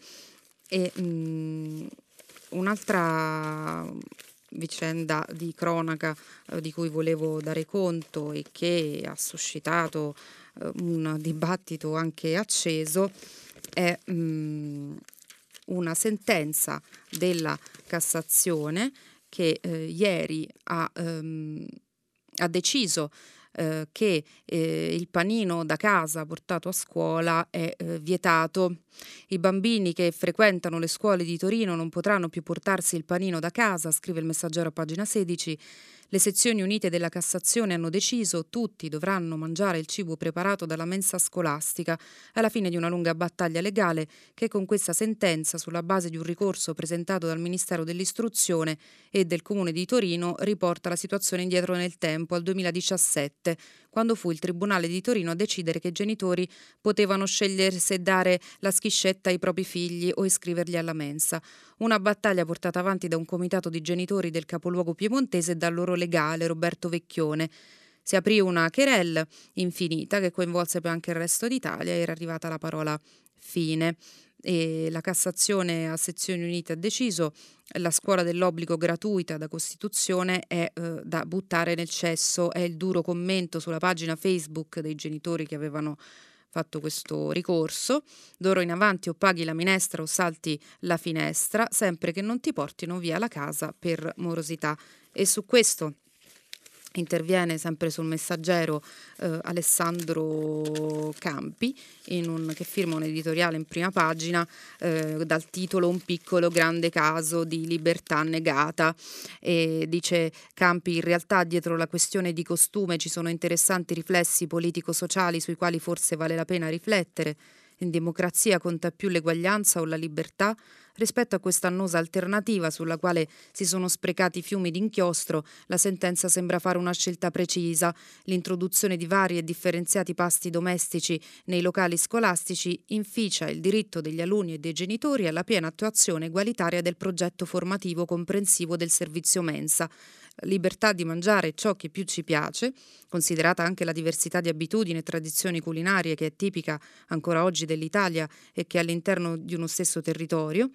E, mh, mm, un'altra vicenda di cronaca eh, di cui volevo dare conto e che ha suscitato eh, un dibattito anche acceso è mh, mm, una sentenza della Cassazione che eh, ieri ha, ehm, ha deciso eh, che eh, il panino da casa portato a scuola è eh, vietato. I bambini che frequentano le scuole di Torino non potranno più portarsi il panino da casa, scrive il messaggero a pagina 16 le sezioni unite della Cassazione hanno deciso tutti dovranno mangiare il cibo preparato dalla mensa scolastica alla fine di una lunga battaglia legale che con questa sentenza sulla base di un ricorso presentato dal Ministero dell'Istruzione e del Comune di Torino riporta la situazione indietro nel tempo al 2017 quando fu il Tribunale di Torino a decidere che i genitori potevano scegliere se dare la schiscetta ai propri figli o iscriverli alla mensa. Una battaglia portata avanti da un comitato di genitori del capoluogo piemontese e dal loro legale Roberto Vecchione. Si aprì una querelle infinita che coinvolse poi anche il resto d'Italia e era arrivata la parola fine e la Cassazione a sezioni unite ha deciso la scuola dell'obbligo gratuita da Costituzione è eh, da buttare nel cesso, è il duro commento sulla pagina Facebook dei genitori che avevano fatto questo ricorso, d'ora in avanti o paghi la minestra o salti la finestra, sempre che non ti portino via la casa per morosità. E su questo interviene sempre sul messaggero eh, Alessandro Campi un, che firma un editoriale in prima pagina eh, dal titolo Un piccolo grande caso di libertà negata e dice Campi in realtà dietro la questione di costume ci sono interessanti riflessi politico-sociali sui quali forse vale la pena riflettere. In democrazia conta più l'eguaglianza o la libertà Rispetto a questa annosa alternativa sulla quale si sono sprecati fiumi d'inchiostro, la sentenza sembra fare una scelta precisa. L'introduzione di vari e differenziati pasti domestici nei locali scolastici inficia il diritto degli alunni e dei genitori alla piena attuazione egualitaria del progetto formativo comprensivo del servizio mensa libertà di mangiare ciò che più ci piace, considerata anche la diversità di abitudini e tradizioni culinarie che è tipica ancora oggi dell'Italia e che all'interno di uno stesso territorio,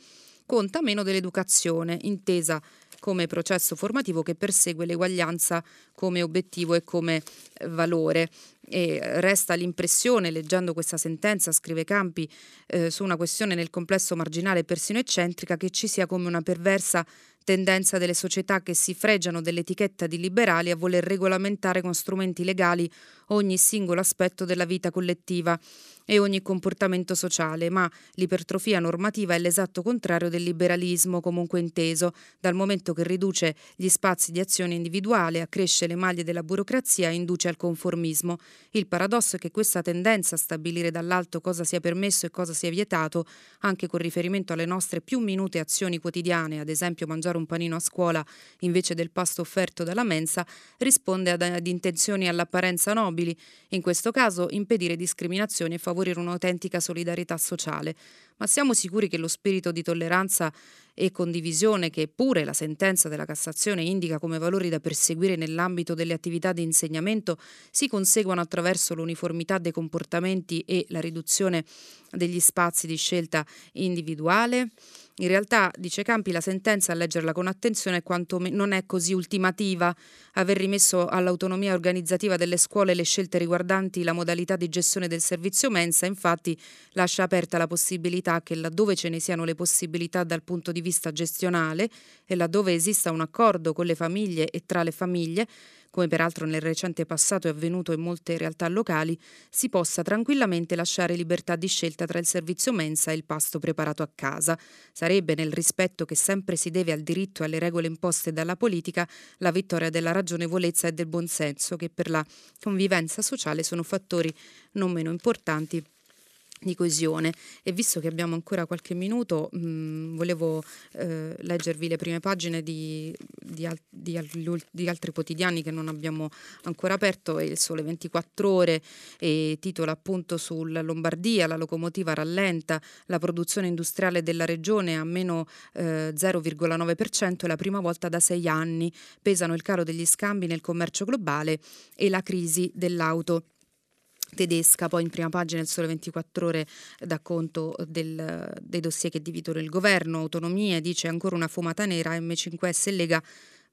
conta meno dell'educazione, intesa come processo formativo che persegue l'eguaglianza come obiettivo e come eh, valore. E resta l'impressione, leggendo questa sentenza, scrive Campi, eh, su una questione nel complesso marginale e persino eccentrica, che ci sia come una perversa tendenza delle società che si fregiano dell'etichetta di liberali a voler regolamentare con strumenti legali ogni singolo aspetto della vita collettiva e ogni comportamento sociale, ma l'ipertrofia normativa è l'esatto contrario del liberalismo comunque inteso, dal momento che riduce gli spazi di azione individuale, accresce le maglie della burocrazia e induce al conformismo. Il paradosso è che questa tendenza a stabilire dall'alto cosa sia permesso e cosa sia vietato, anche con riferimento alle nostre più minute azioni quotidiane, ad esempio mangiare un panino a scuola invece del pasto offerto dalla mensa, risponde ad, ad intenzioni all'apparenza nobili, in questo caso impedire discriminazioni e favorire favorire un'autentica solidarietà sociale, ma siamo sicuri che lo spirito di tolleranza e condivisione che pure la sentenza della Cassazione indica come valori da perseguire nell'ambito delle attività di insegnamento si conseguano attraverso l'uniformità dei comportamenti e la riduzione degli spazi di scelta individuale? In realtà, dice Campi, la sentenza a leggerla con attenzione quanto non è così ultimativa. Aver rimesso all'autonomia organizzativa delle scuole le scelte riguardanti la modalità di gestione del servizio mensa, infatti, lascia aperta la possibilità che laddove ce ne siano le possibilità dal punto di vista gestionale e laddove esista un accordo con le famiglie e tra le famiglie, come peraltro nel recente passato è avvenuto in molte realtà locali, si possa tranquillamente lasciare libertà di scelta tra il servizio mensa e il pasto preparato a casa. Sarebbe, nel rispetto che sempre si deve al diritto e alle regole imposte dalla politica, la vittoria della ragionevolezza e del buonsenso, che per la convivenza sociale sono fattori non meno importanti di coesione. E visto che abbiamo ancora qualche minuto mh, volevo eh, leggervi le prime pagine di, di, al, di, di, altri quotidiani che non abbiamo ancora aperto il Sole 24 ore e titola appunto sulla Lombardia la locomotiva rallenta la produzione industriale della regione a meno eh, 0,9% è la prima volta da sei anni. Pesano il calo degli scambi nel commercio globale e la crisi dell'auto tedesca, poi in prima pagina il Sole 24 ore dà conto del, dei dossier che dividono il governo, autonomie, dice ancora una fumata nera, M5S e Lega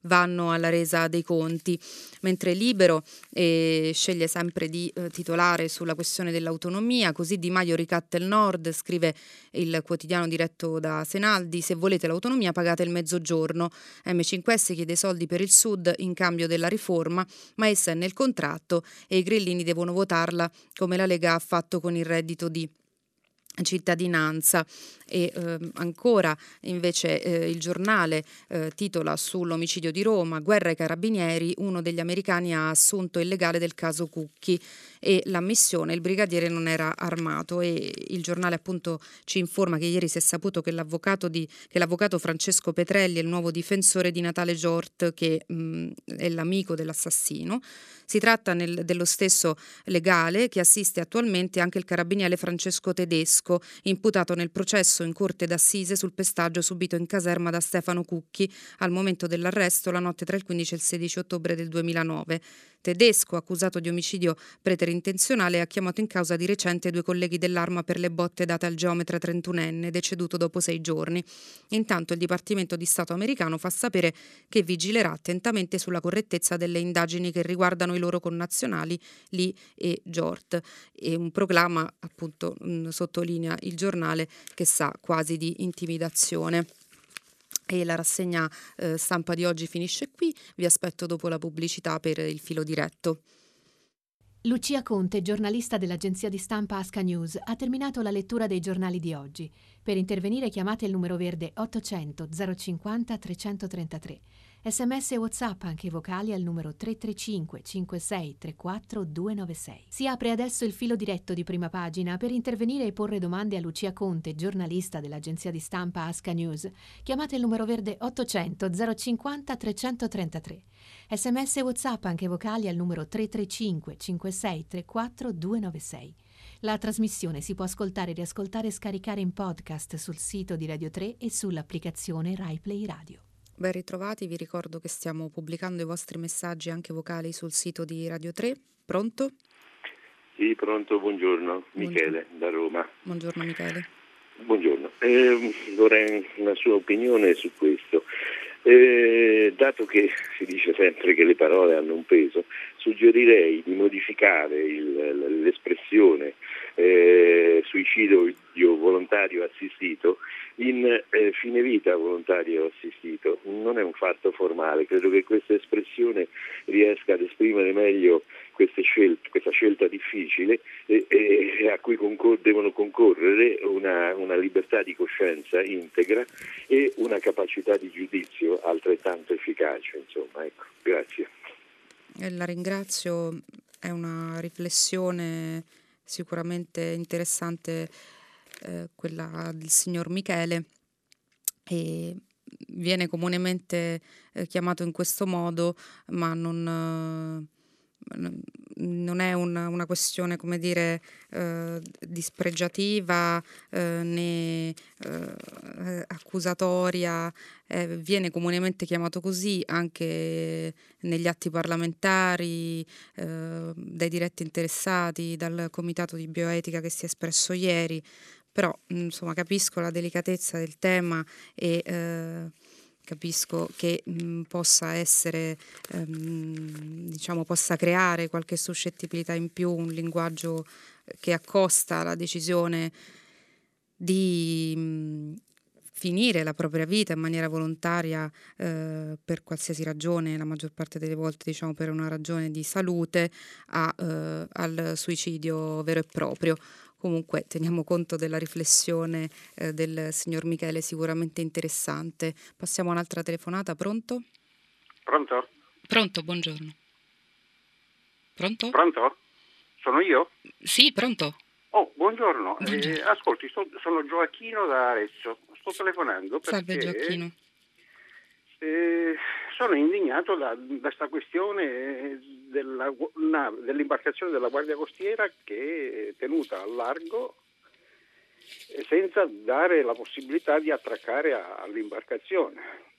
vanno alla resa dei conti, mentre Libero eh, sceglie sempre di eh, titolare sulla questione dell'autonomia, così Di Maio ricatta il Nord, scrive il quotidiano diretto da Senaldi, se volete l'autonomia pagate il mezzogiorno, M5S chiede soldi per il Sud in cambio della riforma, ma essa è nel contratto e i grillini devono votarla come la Lega ha fatto con il reddito di cittadinanza. E eh, ancora invece eh, il giornale eh, titola sull'omicidio di Roma, guerra ai carabinieri, uno degli americani ha assunto il legale del caso Cucchi e l'ammissione, il brigadiere non era armato e il giornale appunto ci informa che ieri si è saputo che l'avvocato, di, che l'avvocato Francesco Petrelli è il nuovo difensore di Natale Giort che mh, è l'amico dell'assassino. Si tratta nel, dello stesso legale che assiste attualmente anche il carabiniere Francesco Tedesco, imputato nel processo in corte d'assise sul pestaggio subito in caserma da Stefano Cucchi al momento dell'arresto la notte tra il 15 e il 16 ottobre del 2009. Tedesco, accusato di omicidio preterintenzionale, ha chiamato in causa di recente due colleghi dell'arma per le botte date al geometra 31enne, deceduto dopo sei giorni. Intanto il Dipartimento di Stato americano fa sapere che vigilerà attentamente sulla correttezza delle indagini che riguardano i loro connazionali Lee e Jort. E un proclama, appunto, mh, sottolinea il giornale, che sa quasi di intimidazione. E la rassegna eh, stampa di oggi finisce qui, vi aspetto dopo la pubblicità per il filo diretto. Lucia Conte, giornalista dell'agenzia di stampa Asca News, ha terminato la lettura dei giornali di oggi. Per intervenire chiamate il numero verde 800 050 333. Sms e WhatsApp anche vocali al numero 335 56 34 296. Si apre adesso il filo diretto di prima pagina per intervenire e porre domande a Lucia Conte, giornalista dell'agenzia di stampa Asca News. Chiamate il numero verde 800 050 333. Sms e WhatsApp anche vocali al numero 335 56 34 296. La trasmissione si può ascoltare, riascoltare e scaricare in podcast sul sito di Radio 3 e sull'applicazione RaiPlay Radio. Ben ritrovati, vi ricordo che stiamo pubblicando i vostri messaggi anche vocali sul sito di Radio 3. Pronto? Sì, pronto, buongiorno. Michele buongiorno. da Roma. Buongiorno Michele. Buongiorno, eh, vorrei una sua opinione su questo. Eh, dato che si dice sempre che le parole hanno un peso, suggerirei di modificare il, l'espressione eh, suicidio volontario assistito in eh, fine vita volontario assistito. Non è un fatto formale, credo che questa espressione riesca ad esprimere meglio scelte, questa scelta difficile e, e a cui concor- devono concorrere una, una libertà di coscienza integra e una capacità di giudizio altrettanto efficace. Insomma, ecco, grazie. Eh, la ringrazio, è una riflessione sicuramente interessante eh, quella del signor Michele e viene comunemente eh, chiamato in questo modo, ma non, eh, non è una, una, questione, come dire, eh, dispregiativa eh, né eh, accusatoria, viene comunemente chiamato così anche negli atti parlamentari, dai diretti interessati, dal comitato di bioetica che si è espresso ieri, però insomma capisco la delicatezza del tema e eh, capisco che mh, possa essere ehm, diciamo possa creare qualche suscettibilità in più un linguaggio che accosta la decisione di mh, finire la propria vita in maniera volontaria eh, per qualsiasi ragione, la maggior parte delle volte diciamo per una ragione di salute, a, eh, al suicidio vero e proprio. Comunque teniamo conto della riflessione eh, del signor Michele, sicuramente interessante. Passiamo a un'altra telefonata, pronto? Pronto? Pronto, buongiorno. Pronto? Pronto? Sono io? Sì, pronto. Oh, buongiorno. buongiorno. Eh, ascolti, sto, sono Gioacchino da Arezzo. Sto telefonando perché... Salve Gioacchino. Eh, sono indignato da questa questione della, una, dell'imbarcazione della Guardia Costiera che è tenuta al largo senza dare la possibilità di attraccare a, all'imbarcazione.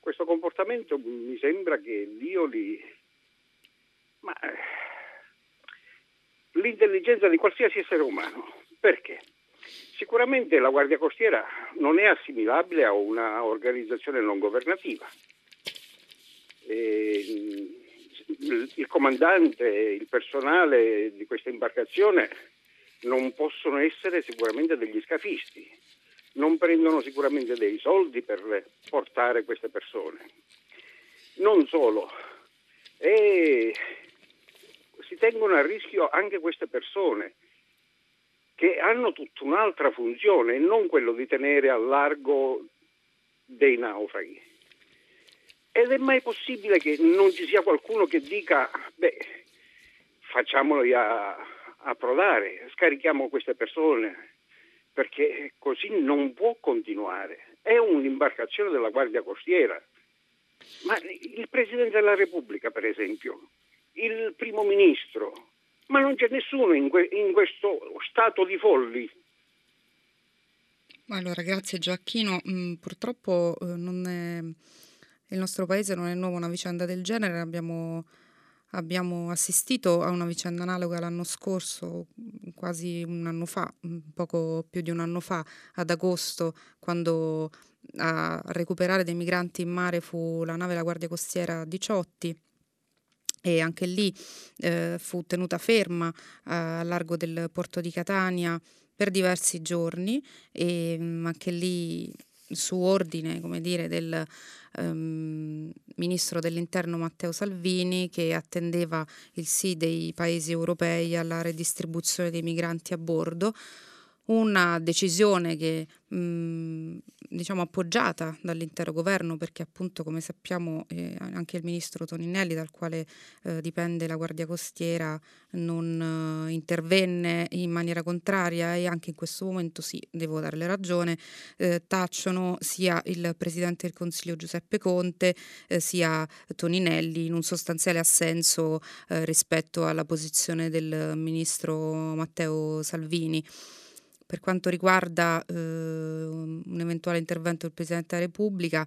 Questo comportamento mi sembra che violi ma, l'intelligenza di qualsiasi essere umano. Perché? Sicuramente la Guardia Costiera non è assimilabile a una organizzazione non governativa eh, il comandante e il personale di questa imbarcazione non possono essere sicuramente degli scafisti, non prendono sicuramente dei soldi per portare queste persone. Non solo, e si tengono a rischio anche queste persone che hanno tutta un'altra funzione, non quello di tenere a largo dei naufraghi. Ed è mai possibile che non ci sia qualcuno che dica, beh, facciamoli a, approdare, scarichiamo queste persone, perché così non può continuare. È un'imbarcazione della Guardia Costiera. Ma il Presidente della Repubblica, per esempio, il Primo Ministro, ma non c'è nessuno in, que- in questo stato di folli Allora, grazie Gioacchino. Mm, purtroppo eh, è, il nostro paese non è nuovo una vicenda del genere, abbiamo, abbiamo, assistito a una vicenda analoga l'anno scorso, quasi un anno fa, poco più di un anno fa, ad agosto, quando a recuperare dei migranti in mare fu la nave La Guardia Costiera Diciotti e anche lì eh, fu tenuta ferma eh, a largo del porto di Catania per diversi giorni e mm, anche lì su ordine dire, del um, ministro dell'interno Matteo Salvini che attendeva il sì dei paesi europei alla redistribuzione dei migranti a bordo una decisione che mh, diciamo appoggiata dall'intero governo perché appunto come sappiamo eh, anche il ministro Toninelli dal quale eh, dipende la Guardia Costiera non eh, intervenne in maniera contraria e anche in questo momento sì, devo darle ragione, eh, tacciono sia il Presidente del Consiglio Giuseppe Conte eh, sia Toninelli in un sostanziale assenso eh, rispetto alla posizione del ministro Matteo Salvini. Per quanto riguarda eh, un eventuale intervento del Presidente della Repubblica,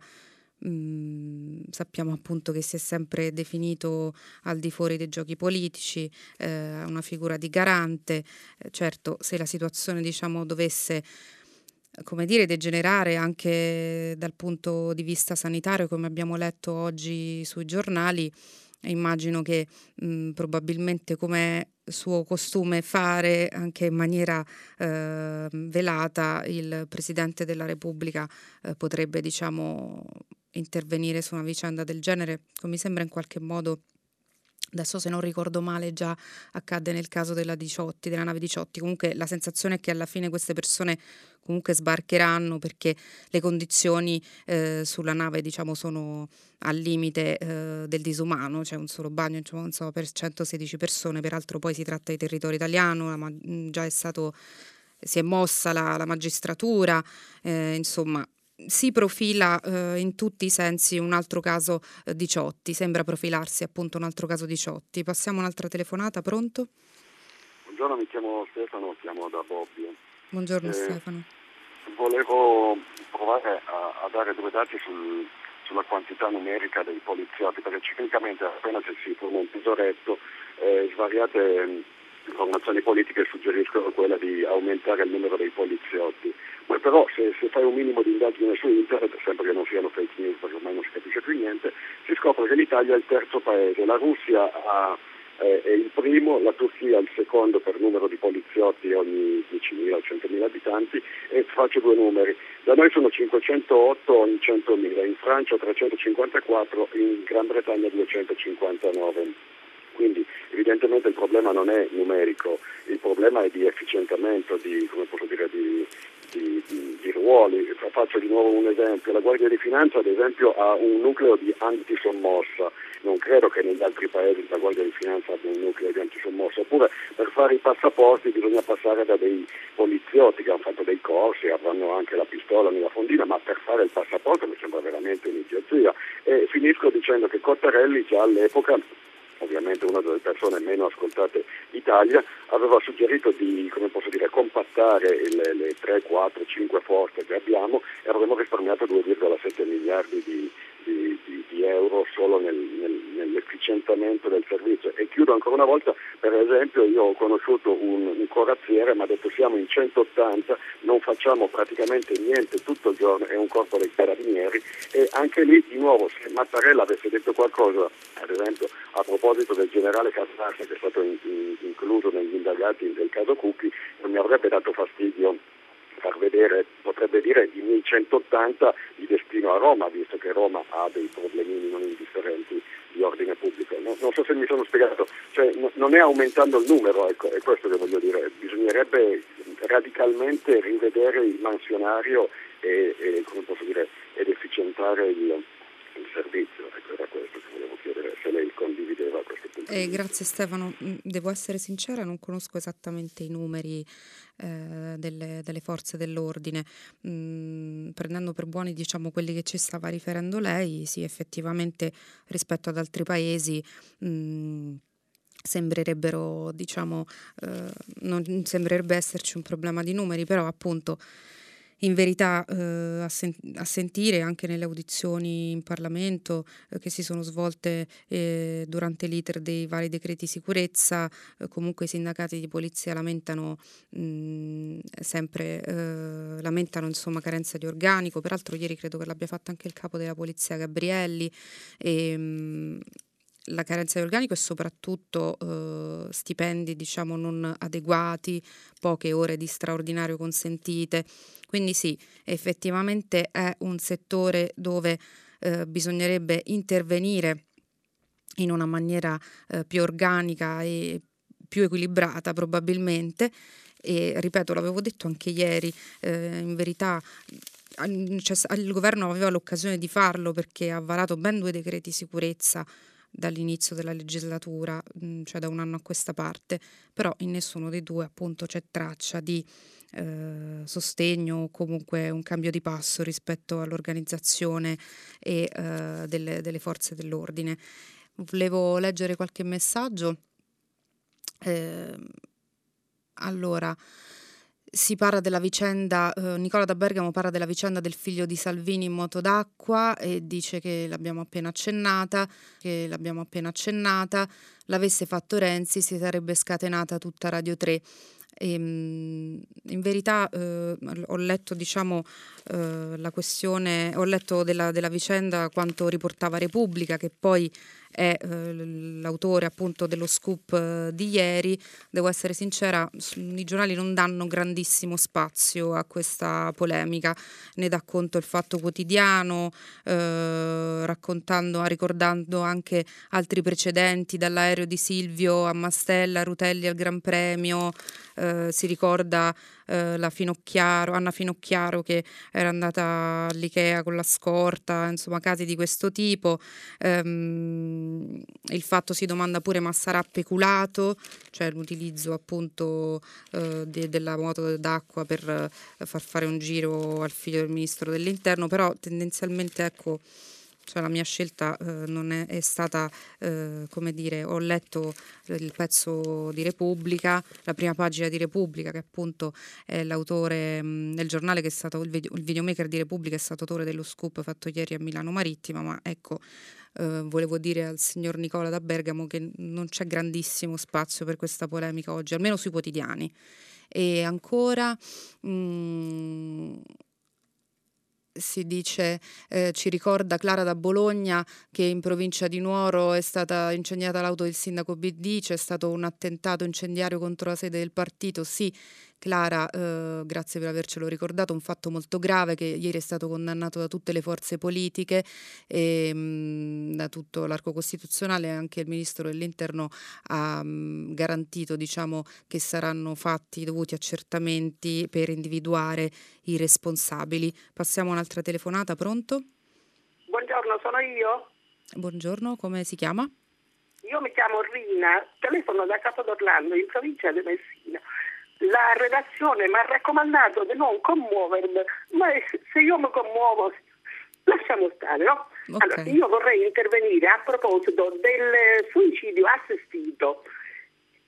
mm, sappiamo appunto che si è sempre definito al di fuori dei giochi politici, eh, una figura di garante. Eh, certo, se la situazione diciamo, dovesse come dire, degenerare anche dal punto di vista sanitario, come abbiamo letto oggi sui giornali, immagino che mh, probabilmente come suo costume fare anche in maniera eh, velata il Presidente della Repubblica eh, potrebbe diciamo intervenire su una vicenda del genere, mi sembra in qualche modo Adesso se non ricordo male già accadde nel caso della Diciotti, della nave Diciotti. Comunque la sensazione è che alla fine queste persone comunque sbarcheranno perché le condizioni eh, sulla nave diciamo sono al limite eh, del disumano, c'è un solo bagno diciamo, so, per 116 persone, peraltro poi si tratta di territorio italiano, ma già è stato si è mossa la, la magistratura, eh, insomma si profila eh, in tutti i sensi un altro caso eh, Ciotti, sembra profilarsi appunto un altro caso di Ciotti. Passiamo un'altra telefonata, pronto? Buongiorno, mi chiamo Stefano, chiamo da Bobbio. Buongiorno eh, Stefano. Volevo provare a, a dare due dati sul, sulla quantità numerica dei poliziotti, perché ciclicamente appena si forma un tesoretto, eh, svariate informazioni politiche suggeriscono quella di aumentare il numero dei poliziotti. Poi però se, se, fai un minimo di indagine su internet, sempre che non siano fake news perché ormai non si capisce più niente, si scopre che l'Italia è il terzo paese, la Russia ha, eh, è il primo, la Turchia è il secondo per numero di poliziotti ogni 10.000 o 100.000 abitanti e faccio due numeri. Da noi sono 508 ogni 100.000, in Francia 354, in Gran Bretagna 259. Quindi evidentemente il problema non è numerico, il problema è di efficientamento, di, dire, di, di, di, ruoli. Faccio di nuovo un esempio. La Guardia di Finanza ad esempio ha un nucleo di antisommossa. Non credo che negli altri paesi la Guardia di Finanza abbia un nucleo di antisommossa. Oppure per fare i passaporti bisogna passare da dei poliziotti che hanno fatto dei corsi, avranno anche la pistola nella fondina, ma per fare il passaporto mi sembra veramente un'idiozia. E finisco dicendo che Cottarelli già all'epoca ovviamente una delle persone meno ascoltate d'Italia, aveva suggerito di dire, compattare le, le 3, 4, 5 forze che abbiamo e avremmo risparmiato 2,7 miliardi di, di, di, di euro solo nel, nel, nell'efficientamento del servizio. E chiudo ancora una volta, per esempio io ho conosciuto un, un corazziere, mi ha detto siamo in 180, non facciamo praticamente niente tutto il giorno, è un corpo dei carabinieri e anche lì di nuovo se Mattarella avesse detto qualcosa, ad esempio a proposito del generale Castarsi che è stato in, in, incluso negli indagati del caso Cucchi, non mi avrebbe dato fastidio far vedere, potrebbe dire i miei 180 di destino a Roma, visto che Roma ha dei problemini non indifferenti di ordine pubblico. No, non so se mi sono spiegato, cioè, no, non è aumentando il numero, ecco, è questo che voglio dire, bisognerebbe radicalmente rivedere il mansionario e, e dire, ed efficientare il, il servizio. Ecco, era questo che volevo chiedere, se lei condivideva questo punto. Eh, grazie Stefano, mm, devo essere sincera, non conosco esattamente i numeri eh, delle, delle, forze dell'ordine. Mm, prendendo per buoni diciamo, quelli che ci stava riferendo lei, sì effettivamente rispetto ad altri paesi... Mm, sembrerebbero, diciamo, eh, non sembrerebbe esserci un problema di numeri, però appunto in verità eh, a, sen- a, sentire anche nelle audizioni in Parlamento eh, che si sono svolte eh, durante l'iter dei vari decreti sicurezza, eh, comunque i sindacati di polizia lamentano mh, mm, sempre eh, lamentano insomma carenza di organico, peraltro ieri credo che l'abbia fatto anche il capo della polizia Gabrielli e, mh, mm, la carenza di organico e soprattutto eh, stipendi diciamo non adeguati, poche ore di straordinario consentite. Quindi sì, effettivamente è un settore dove eh, bisognerebbe intervenire in una maniera eh, più organica e più equilibrata probabilmente e ripeto l'avevo detto anche ieri eh, in verità cioè, il governo aveva l'occasione di farlo perché ha varato ben due decreti sicurezza dall'inizio della legislatura, mm, cioè da un anno a questa parte, però in nessuno dei due appunto c'è traccia di eh, sostegno o comunque un cambio di passo rispetto all'organizzazione e, eh, delle, delle, forze dell'ordine. Volevo leggere qualche messaggio. Eh, allora, si parla della vicenda, eh, Nicola da Bergamo parla della vicenda del figlio di Salvini in moto d'acqua e dice che l'abbiamo appena accennata, che l'abbiamo appena accennata, l'avesse fatto Renzi si sarebbe scatenata tutta Radio 3. E, ehm, in verità eh, ho letto diciamo, eh, la questione, ho letto della, della vicenda quanto riportava Repubblica, che poi è eh, l'autore appunto dello scoop eh, di ieri, devo essere sincera, i giornali non danno grandissimo spazio a questa polemica, ne dà conto il Fatto Quotidiano, eh, raccontando, ricordando anche altri precedenti, dall'aereo di Silvio a Mastella, Rutelli al Gran Premio, eh, si ricorda eh, la Finocchiaro, Anna Finocchiaro che era andata all'Ikea con la scorta, insomma casi di questo tipo. Ehm, il fatto si domanda pure ma sarà peculato, cioè l'utilizzo appunto eh, de- della moto d'acqua per eh, far fare un giro al figlio del ministro dell'interno, però tendenzialmente ecco cioè la mia scelta eh, non è, è stata, eh, come dire, ho letto il pezzo di Repubblica, la prima pagina di Repubblica, che appunto è l'autore, mh, il giornale che è stato, il, video, il videomaker di Repubblica è stato autore dello scoop fatto ieri a Milano Marittima, ma ecco, eh, volevo dire al signor Nicola da Bergamo che non c'è grandissimo spazio per questa polemica oggi, almeno sui quotidiani. E ancora... Mh, si dice, eh, ci ricorda Clara da Bologna che in provincia di Nuoro è stata incendiata l'auto del sindaco BD, c'è stato un attentato incendiario contro la sede del partito, sì, Clara, eh, grazie per avercelo ricordato, un fatto molto grave che ieri è stato condannato da tutte le forze politiche e mh, mm, da tutto l'arco costituzionale, anche il Ministro dell'Interno ha mh, mm, garantito diciamo, che saranno fatti i dovuti accertamenti per individuare i responsabili. Passiamo a un'altra telefonata, pronto? Buongiorno, sono io. Buongiorno, come si chiama? Io mi chiamo Rina, telefono da Capodorlando in provincia di Messina la redazione mi ha raccomandato di non commuovermi, ma se io mi commuovo lasciamo stare, no? Okay. Allora, io vorrei intervenire a proposito del suicidio assistito.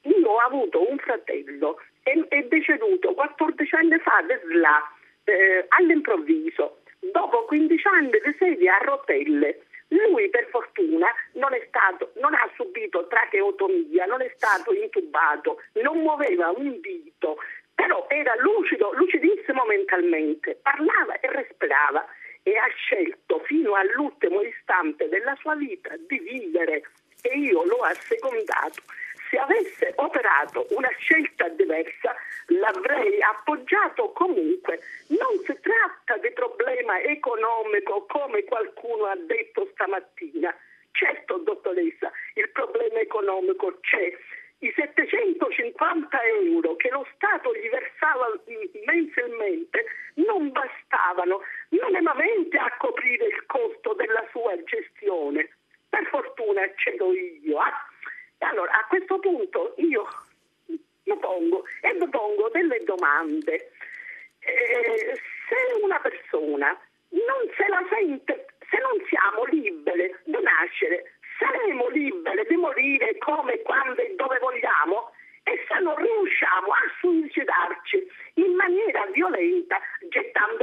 Io ho avuto un fratello e è deceduto 14 anni fa di SLA eh, all'improvviso, dopo 15 anni di sedia a rotelle. Lui per fortuna non, stato, non, ha subito tracheotomia, non è stato intubato, non muoveva un dito, però era lucido, lucidissimo mentalmente, parlava e respirava e ha scelto fino all'ultimo istante della sua vita di vivere e io l'ho assecondato se avesse operato una scelta diversa l'avrei appoggiato comunque. Non si tratta di problema economico come qualcuno ha detto stamattina. Certo, dottoressa, il problema economico c'è. I 750 euro che lo Stato gli versava mensilmente non bastavano minimamente a coprire il costo della sua gestione. Per fortuna cedo io. Ah? Allora, a questo punto io mi pongo e mi pongo delle domande. Eh, se una persona non se la sente, se non siamo libere di nascere, saremo libere di morire come, quando e dove vogliamo? E se non riusciamo a suicidarci in maniera violenta, gettando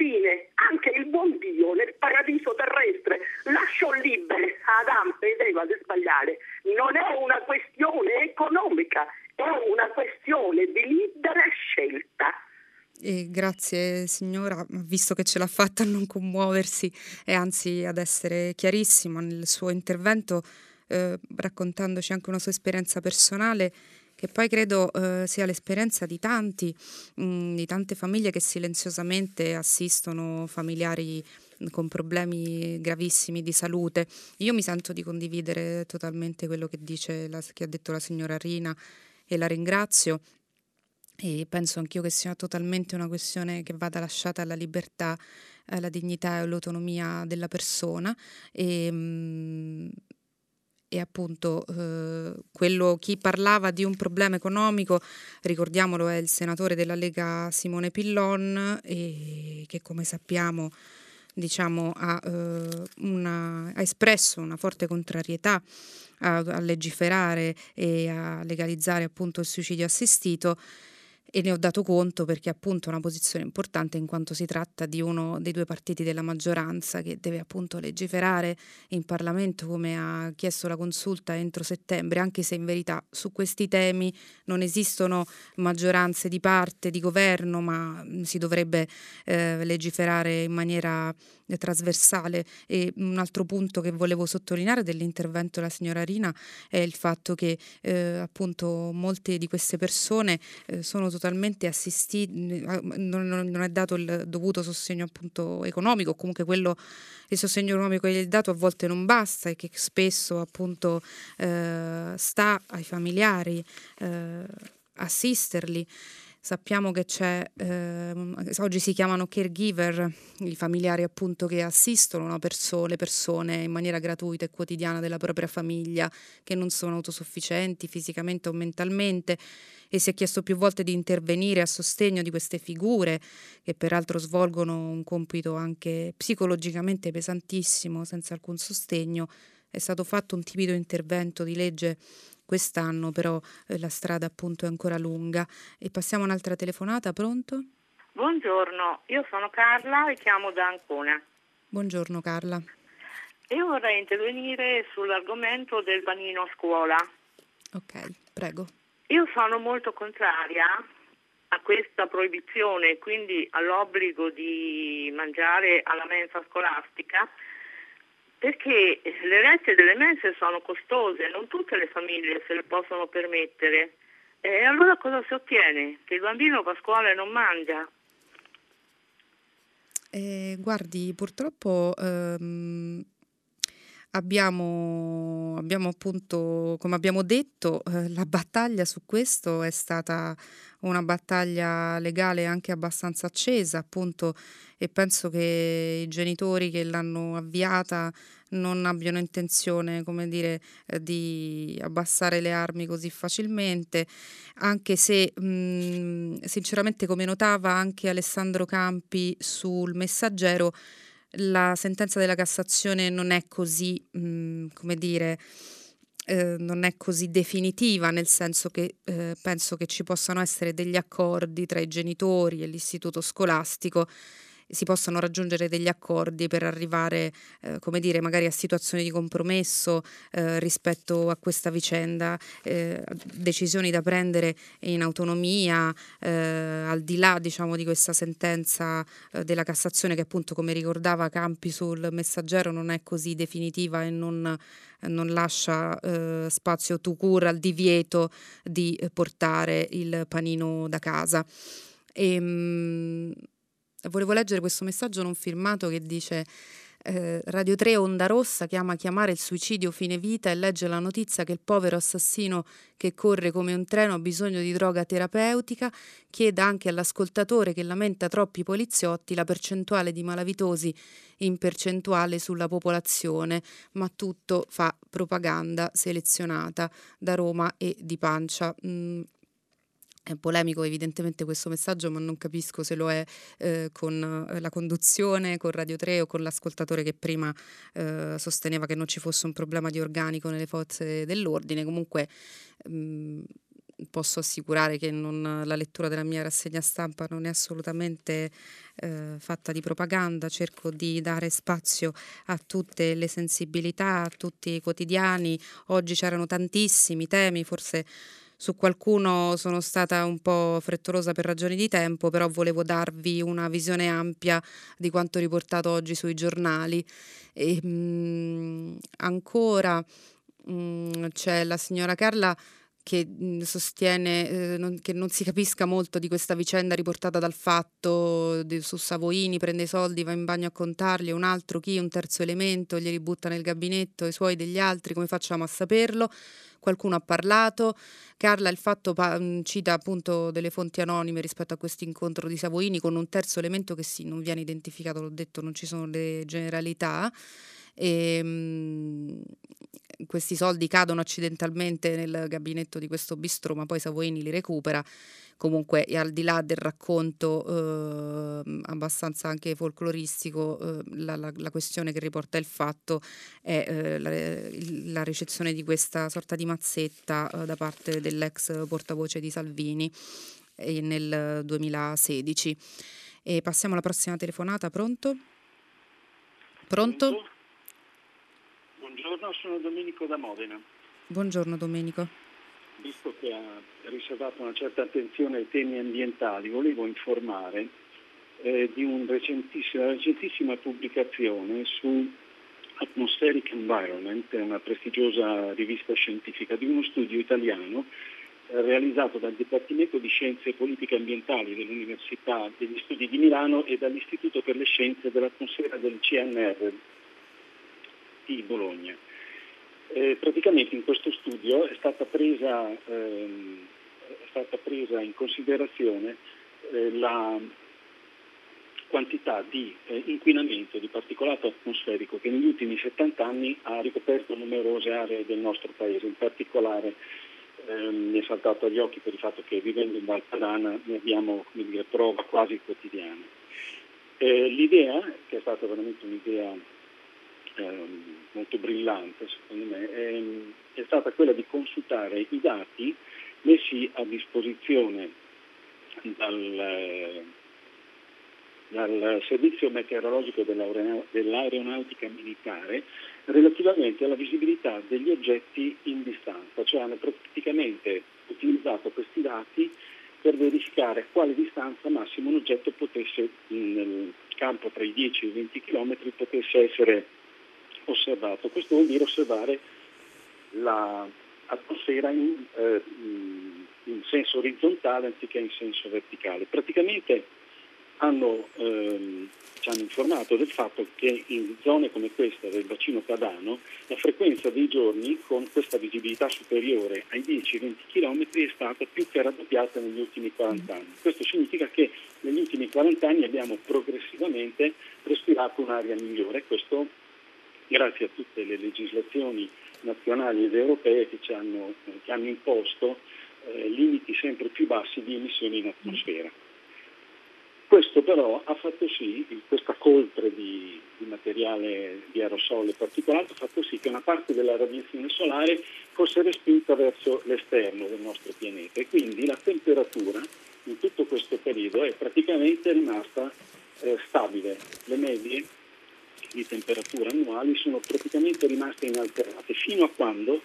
fine anche il buon Dio nel paradiso terrestre lasciò libere Adamo ed Eva di sbagliare. Non è una questione economica, è una questione di libera scelta. E grazie signora, visto che ce l'ha fatta a non commuoversi e anzi ad essere chiarissimo nel suo intervento, eh, raccontandoci anche una sua esperienza personale che poi credo eh, sia l'esperienza di tanti, mh, mm, di tante famiglie che silenziosamente assistono familiari con problemi gravissimi di salute. Io mi sento di condividere totalmente quello che, dice la, che ha detto la signora Rina e la ringrazio e penso anch'io che sia totalmente una questione che vada lasciata alla libertà, alla dignità e all'autonomia della persona. E, mh, e appunto eh, quello, chi parlava di un problema economico, ricordiamolo, è il senatore della Lega Simone Pillon e che come sappiamo diciamo, ha, eh, una, ha, espresso una forte contrarietà a, a legiferare e a legalizzare appunto il suicidio assistito e ne ho dato conto perché appunto è una posizione importante in quanto si tratta di uno dei due partiti della maggioranza che deve appunto legiferare in Parlamento come ha chiesto la consulta entro settembre, anche se in verità su questi temi non esistono maggioranze di parte, di governo, ma si dovrebbe eh, legiferare in maniera trasversale. E un altro punto che volevo sottolineare dell'intervento della signora Rina è il fatto che eh, appunto molte di queste persone eh, sono totalmente assistite, non, non, è dato il dovuto sostegno appunto economico, comunque quello il sostegno economico che gli è dato a volte non basta e che spesso appunto eh, sta ai familiari eh, assisterli. Sappiamo che c'è, eh, oggi si chiamano caregiver, i familiari appunto che assistono perso- le persone in maniera gratuita e quotidiana della propria famiglia, che non sono autosufficienti fisicamente o mentalmente e si è chiesto più volte di intervenire a sostegno di queste figure che peraltro svolgono un compito anche psicologicamente pesantissimo senza alcun sostegno. È stato fatto un timido intervento di legge quest'anno, però eh, la strada appunto è ancora lunga. E passiamo a un'altra telefonata, pronto? Buongiorno, io sono Carla e chiamo da Ancona. Buongiorno Carla. Io vorrei intervenire sull'argomento del panino a scuola. Ok, prego. Io sono molto contraria a questa proibizione, quindi all'obbligo di mangiare alla mensa scolastica, perché le rette delle mense sono costose, non tutte le famiglie se le possono permettere. E allora cosa si ottiene? Che il bambino va a scuola e non mangia. Eh, guardi, purtroppo ehm, abbiamo, abbiamo appunto, come abbiamo detto, eh, la battaglia su questo è stata una battaglia legale anche abbastanza accesa, appunto, e penso che i genitori che l'hanno avviata non abbiano intenzione, come dire, eh, di abbassare le armi così facilmente, anche se mh, mm, sinceramente come notava anche Alessandro Campi sul messaggero, la sentenza della Cassazione non è così, mh, mm, come dire, eh, non è così definitiva, nel senso che eh, penso che ci possano essere degli accordi tra i genitori e l'istituto scolastico si possano raggiungere degli accordi per arrivare, eh, come dire, magari a situazioni di compromesso eh, rispetto a questa vicenda, eh, decisioni da prendere in autonomia, eh, al di là diciamo, di questa sentenza eh, della Cassazione che appunto, come ricordava Campi sul messaggero, non è così definitiva e non non lascia eh, spazio tu cura al divieto di portare il panino da casa. E, ehm, Volevo leggere questo messaggio non firmato che dice eh, Radio 3 Onda Rossa chiama a chiamare il suicidio fine vita e legge la notizia che il povero assassino che corre come un treno ha bisogno di droga terapeutica, chieda anche all'ascoltatore che lamenta troppi poliziotti la percentuale di malavitosi in percentuale sulla popolazione, ma tutto fa propaganda selezionata da Roma e di pancia. Mm, è polemico evidentemente questo messaggio, ma non capisco se lo è eh, con eh, la conduzione, con Radio 3 o con l'ascoltatore che prima eh, sosteneva che non ci fosse un problema di organico nelle forze dell'ordine. Comunque mh, mm, posso assicurare che non, la lettura della mia rassegna stampa non è assolutamente eh, fatta di propaganda, cerco di dare spazio a tutte le sensibilità, a tutti i quotidiani. Oggi c'erano tantissimi temi, forse su qualcuno sono stata un po' frettolosa per ragioni di tempo, però volevo darvi una visione ampia di quanto riportato oggi sui giornali. E, mh, mm, ancora mh, mm, c'è la signora Carla che mh, sostiene eh, non, che non si capisca molto di questa vicenda riportata dal fatto di, su Savoini, prende i soldi, va in bagno a contarli, un altro chi, un terzo elemento, glieli butta nel gabinetto, i suoi degli altri, come facciamo a saperlo? qualcuno ha parlato. Carla il fatto pa- mm, cita appunto delle fonti anonime rispetto a questo incontro di Savoini con un terzo elemento che sì, non viene identificato, l'ho detto, non ci sono le generalità. E, ehm, questi soldi cadono accidentalmente nel gabinetto di questo bistro, ma poi Savoini li recupera comunque al di là del racconto eh, abbastanza anche folcloristico, eh, la, la, la, questione che riporta il fatto è eh, la, la, ricezione di questa sorta di mazzetta eh, da parte dell'ex portavoce di Salvini eh, nel 2016. E passiamo alla prossima telefonata, pronto? Pronto? Buongiorno, sono Domenico da Modena. Buongiorno Domenico visto che ha riservato una certa attenzione ai temi ambientali, volevo informare eh, di un recentissima, una recentissima pubblicazione su Atmospheric Environment, una prestigiosa rivista scientifica, di uno studio italiano eh, realizzato dal Dipartimento di Scienze e Politiche Ambientali dell'Università degli Studi di Milano e dall'Istituto per le Scienze dell'Atmosfera del CNR di Bologna. Eh, praticamente in questo studio è stata presa, ehm, è stata presa in considerazione eh, la quantità di eh, inquinamento di particolato atmosferico che negli ultimi 70 anni ha ricoperto numerose aree del nostro paese, in particolare ehm, mi è saltato agli occhi per il fatto che vivendo in Val ne abbiamo dire, prova quasi quotidiana. Eh, l'idea, che è stata veramente un'idea ehm, molto brillante secondo me, è, ehm, è stata quella di consultare i dati messi a disposizione dal, dal Servizio Meteorologico dell'Aeronautica Militare relativamente alla visibilità degli oggetti in distanza, cioè hanno praticamente utilizzato questi dati per verificare quale distanza massimo un oggetto potesse, nel campo tra i 10 e i 20 km, potesse essere osservato. Questo vuol dire osservare l'atmosfera in, eh, in, senso orizzontale anziché in senso verticale. Praticamente hanno, ehm, ci hanno informato del fatto che in zone come questa del bacino padano la frequenza dei giorni con questa visibilità superiore ai 10-20 km è stata più che raddoppiata negli ultimi 40 anni. Questo significa che negli ultimi 40 anni abbiamo progressivamente respirato un'aria migliore. Questo grazie a tutte le legislazioni nazionali ed europee che, ci hanno, che hanno imposto eh, limiti sempre più bassi di emissioni in atmosfera. Questo però ha fatto sì, questa coltre di, di, materiale di aerosole particolare ha fatto sì che una parte della radiazione solare fosse respinta verso l'esterno del nostro pianeta e quindi la temperatura in tutto questo periodo è praticamente rimasta eh, stabile. Le medie di temperatura annuali sono praticamente rimaste inalterate fino a quando,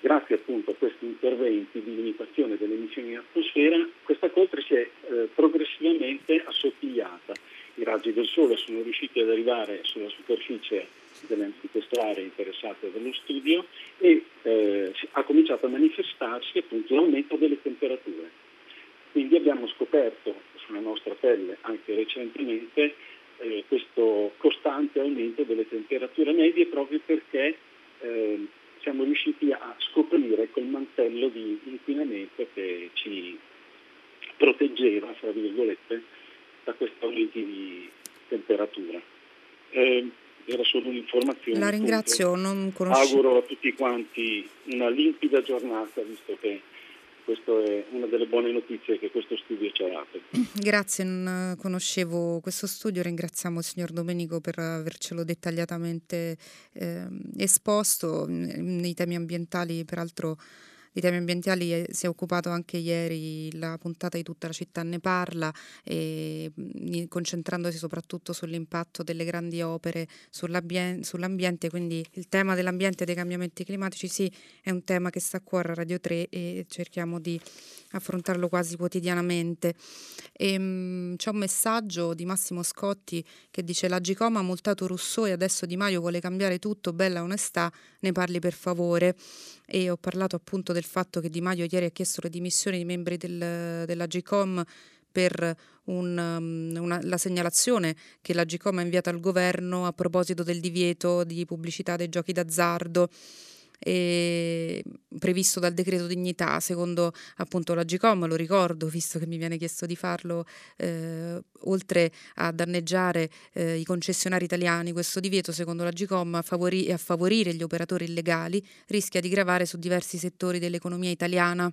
grazie appunto a questi interventi di limitazione delle emissioni in atmosfera, questa coltre si è eh, progressivamente assottigliata. I raggi del sole sono riusciti ad arrivare sulla superficie delle, di queste aree interessate dallo studio e eh, ha cominciato a manifestarsi appunto l'aumento delle temperature. Quindi abbiamo scoperto sulla nostra pelle anche recentemente eh, questo costante aumento delle temperature medie proprio perché eh, siamo riusciti a scoprire quel mantello di inquinamento che ci proteggeva, fra virgolette, da questi aumenti di temperatura. Eh, era solo un'informazione. La ringrazio, appunto. non conoscevo. Auguro a tutti quanti una limpida giornata, visto che questa è una delle buone notizie che questo studio ci ha dato. Grazie, non conoscevo questo studio, ringraziamo il signor Domenico per avercelo dettagliatamente eh, esposto nei temi ambientali, peraltro di temi ambientali eh, si è occupato anche ieri, la puntata di tutta la città ne parla, e, concentrandosi soprattutto sull'impatto delle grandi opere sull'ambiente, quindi il tema dell'ambiente e dei cambiamenti climatici sì è un tema che sta a cuore a Radio 3 e cerchiamo di affrontarlo quasi quotidianamente. E, ehm, mh, c'è un messaggio di Massimo Scotti che dice la Gicom ha multato Rousseau e adesso Di Maio vuole cambiare tutto, bella onestà, ne parli per favore. E ho parlato appunto del fatto che Di Maio ieri ha chiesto le dimissioni di membri del, della Gcom per un, um, una, la segnalazione che la Gcom ha inviato al governo a proposito del divieto di pubblicità dei giochi d'azzardo eh, previsto dal decreto dignità, secondo appunto la GCOM, lo ricordo, visto che mi viene chiesto di farlo, eh, oltre a danneggiare eh, i concessionari italiani, questo divieto, secondo la GCOM, a favori- a favorire gli operatori illegali, rischia di gravare su diversi settori dell'economia italiana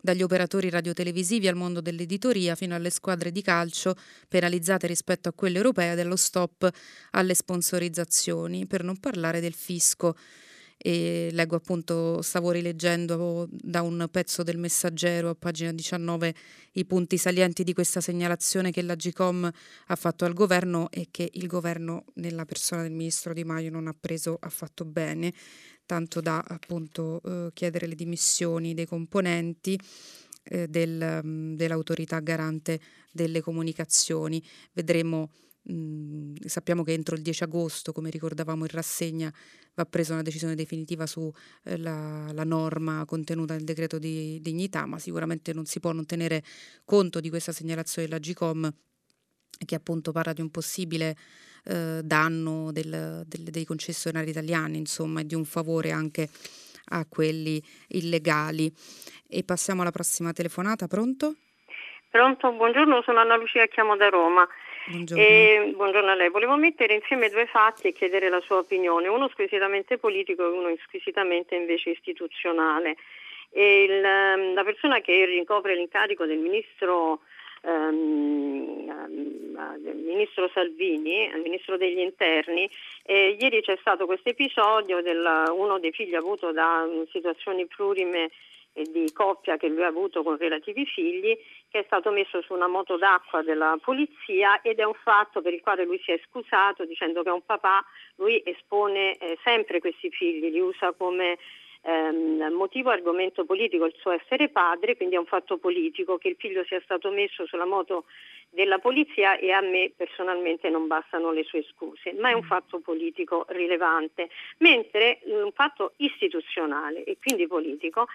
dagli operatori radiotelevisivi al mondo dell'editoria fino alle squadre di calcio penalizzate rispetto a quelle europee dello stop alle sponsorizzazioni, per non parlare del fisco e leggo appunto, stavo rileggendo da un pezzo del messaggero a pagina 19 i punti salienti di questa segnalazione che la GCOM ha fatto al governo e che il governo nella persona del ministro Di Maio non ha preso affatto bene, tanto da appunto eh, chiedere le dimissioni dei componenti eh, del, mm, dell'autorità garante delle comunicazioni. Vedremo Mm, sappiamo che entro il 10 agosto, come ricordavamo in rassegna, va presa una decisione definitiva sulla eh, norma contenuta nel decreto di dignità, ma sicuramente non si può non tenere conto di questa segnalazione della GCOM che appunto parla di un possibile eh, danno del, del, dei concessionari italiani, insomma, e di un favore anche a quelli illegali. E passiamo alla prossima telefonata, pronto? Pronto, buongiorno, sono Anna Lucia, chiamo da Roma. Buongiorno. E, buongiorno a lei. Volevo mettere insieme due fatti e chiedere la sua opinione, uno squisitamente politico e uno squisitamente invece istituzionale. Il, ehm, la persona che ricopre l'incarico del ministro, um, del ministro Salvini, il ministro degli interni, eh, ieri c'è stato questo episodio di uno dei figli avuto da situazioni plurime di coppia che lui ha avuto con relativi figli, che è stato messo su una moto d'acqua della polizia ed è un fatto per il quale lui si è scusato dicendo che è un papà, lui espone eh, sempre questi figli, li usa come ehm, motivo argomento politico il suo essere padre, quindi è un fatto politico che il figlio sia stato messo sulla moto della polizia e a me personalmente non bastano le sue scuse, ma è un mm. fatto politico rilevante, mentre un fatto istituzionale e quindi politico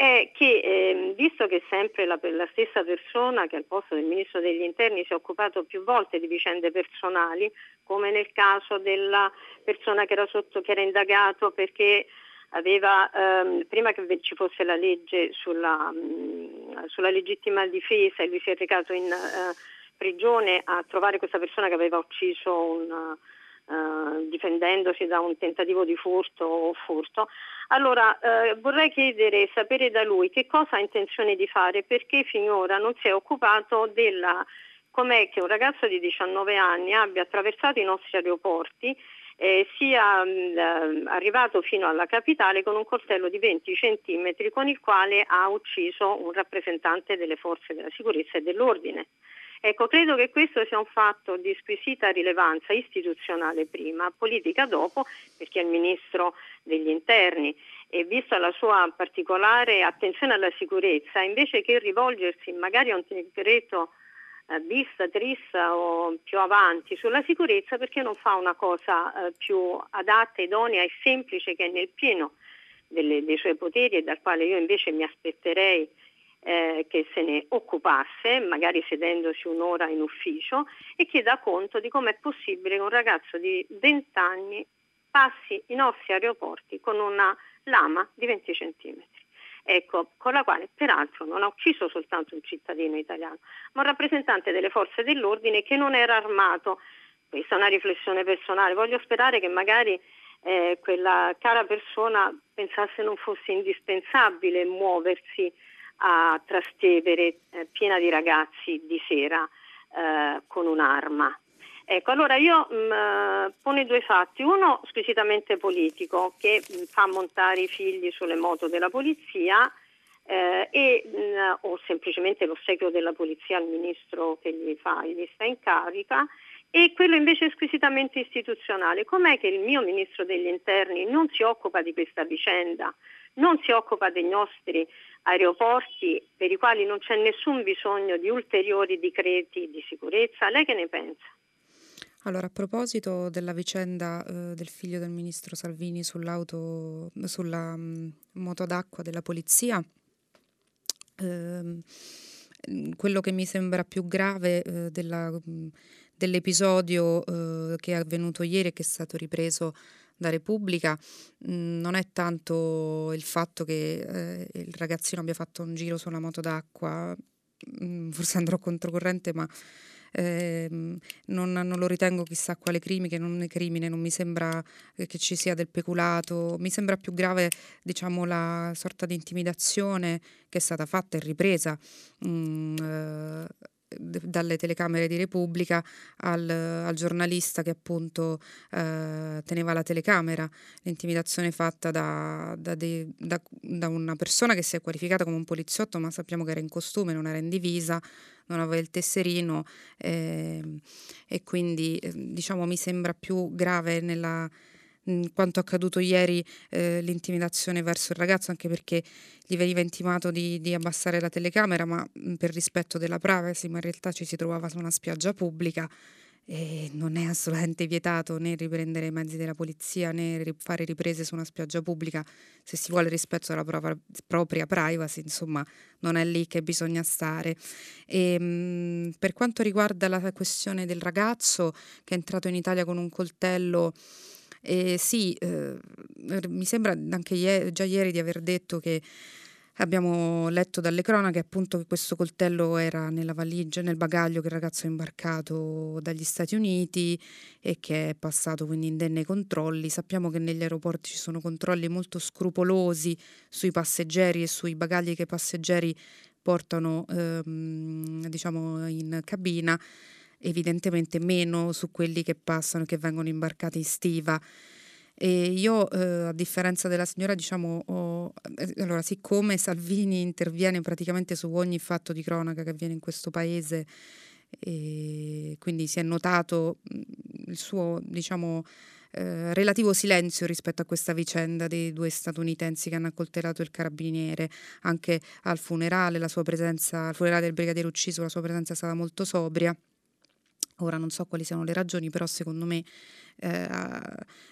è che eh, visto che sempre la, la, stessa persona che al posto del Ministro degli Interni si è occupato più volte di vicende personali, come nel caso della persona che era, sotto, che era indagato perché aveva, ehm, prima che ci fosse la legge sulla, sulla legittima difesa e lui si è recato in uh, prigione a trovare questa persona che aveva ucciso un Uh, difendendosi da un tentativo di furto o furto. Allora uh, vorrei chiedere, sapere da lui che cosa ha intenzione di fare perché finora non si è occupato della com'è che un ragazzo di 19 anni abbia attraversato i nostri aeroporti eh, sia mh, mm, arrivato fino alla capitale con un coltello di 20 cm con il quale ha ucciso un rappresentante delle forze della sicurezza e dell'ordine. Ecco, credo che questo sia un fatto di squisita rilevanza istituzionale prima, politica dopo, perché è il Ministro degli Interni. E vista la sua particolare attenzione alla sicurezza, invece che rivolgersi magari a un decreto eh, bis, tris o più avanti sulla sicurezza, perché non fa una cosa eh, più adatta, idonea e semplice che è nel pieno delle, dei suoi poteri e dal quale io invece mi aspetterei eh, che se ne occupasse, magari sedendosi un'ora in ufficio, e chieda conto di come è possibile che un ragazzo di 20 anni passi i nostri aeroporti con una lama di 20 centimetri. Ecco, con la quale peraltro non ha ucciso soltanto un cittadino italiano, ma un rappresentante delle forze dell'ordine che non era armato. Questa è una riflessione personale. Voglio sperare che magari eh, quella cara persona pensasse non fosse indispensabile muoversi a Trastevere eh, piena di ragazzi di sera eh, con un'arma. Ecco, allora io mm, eh, pone due fatti, uno squisitamente politico che mh, mm, fa montare i figli sulle moto della polizia eh, e, mh, mm, o semplicemente l'ossequio della polizia al ministro che gli, fa, gli sta in carica e quello invece squisitamente istituzionale. Com'è che il mio ministro degli interni non si occupa di questa vicenda, non si occupa dei nostri aeroporti per i quali non c'è nessun bisogno di ulteriori decreti di sicurezza? Lei che ne pensa? Allora, a proposito della vicenda eh, del figlio del ministro Salvini sull'auto, sulla mh, mm, moto d'acqua della polizia, ehm, quello che mi sembra più grave eh, della, mm, dell'episodio eh, che è avvenuto ieri e che è stato ripreso da Repubblica mh, mm, non è tanto il fatto che eh, il ragazzino abbia fatto un giro sulla moto d'acqua, mh, forse andrò controcorrente, ma eh, non, non, lo ritengo chissà quale crimine, non, crimine, non mi sembra che ci sia del peculato, mi sembra più grave diciamo, la sorta di intimidazione che è stata fatta e ripresa. Mm, eh, dalle telecamere di Repubblica al, al giornalista che appunto eh, teneva la telecamera, l'intimidazione fatta da, da, de, da, da, una persona che si è qualificata come un poliziotto ma sappiamo che era in costume, non era in divisa, non aveva il tesserino eh, e quindi eh, diciamo mi sembra più grave nella quanto accaduto ieri eh, l'intimidazione verso il ragazzo, anche perché gli veniva intimato di, di abbassare la telecamera, ma mh, per rispetto della privacy, ma in realtà ci si trovava su una spiaggia pubblica e non è assolutamente vietato né riprendere i mezzi della polizia né fare riprese su una spiaggia pubblica se si vuole rispetto alla propria, propria privacy, insomma non è lì che bisogna stare. E, mh, per quanto riguarda la questione del ragazzo che è entrato in Italia con un coltello e sì, eh, mi sembra anche ieri, già ieri di aver detto che abbiamo letto dalle cronache appunto che questo coltello era nella valigia, nel bagaglio che il ragazzo ha imbarcato dagli Stati Uniti e che è passato quindi indenne ai controlli. Sappiamo che negli aeroporti ci sono controlli molto scrupolosi sui passeggeri e sui bagagli che i passeggeri portano ehm, diciamo in cabina evidentemente meno su quelli che passano, che vengono imbarcati in stiva. E io, eh, a differenza della signora, diciamo, ho, eh, allora, siccome Salvini interviene praticamente su ogni fatto di cronaca che avviene in questo paese, e quindi si è notato il suo, diciamo, eh, relativo silenzio rispetto a questa vicenda dei due statunitensi che hanno accoltellato il carabiniere, anche al funerale, la sua presenza, al funerale del brigadiere ucciso, la sua presenza è stata molto sobria. Ora non so quali siano le ragioni, però secondo me eh,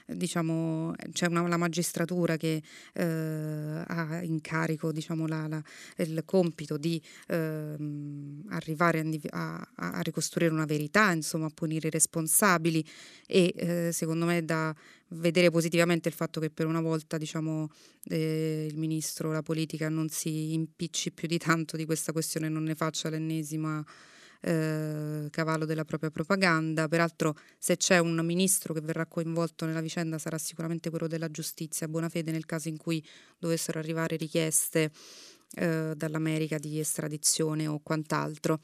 diciamo, c'è una, la magistratura che eh, ha in carico diciamo, la, la, il compito di eh, arrivare a, a, ricostruire una verità, insomma, a punire i responsabili e eh, secondo me da vedere positivamente il fatto che per una volta diciamo, eh, il ministro, la politica non si impicci più di tanto di questa questione, non ne faccia l'ennesima eh, cavallo della propria propaganda. Peraltro se c'è un ministro che verrà coinvolto nella vicenda sarà sicuramente quello della giustizia, buona fede nel caso in cui dovessero arrivare richieste eh, dall'America di estradizione o quant'altro.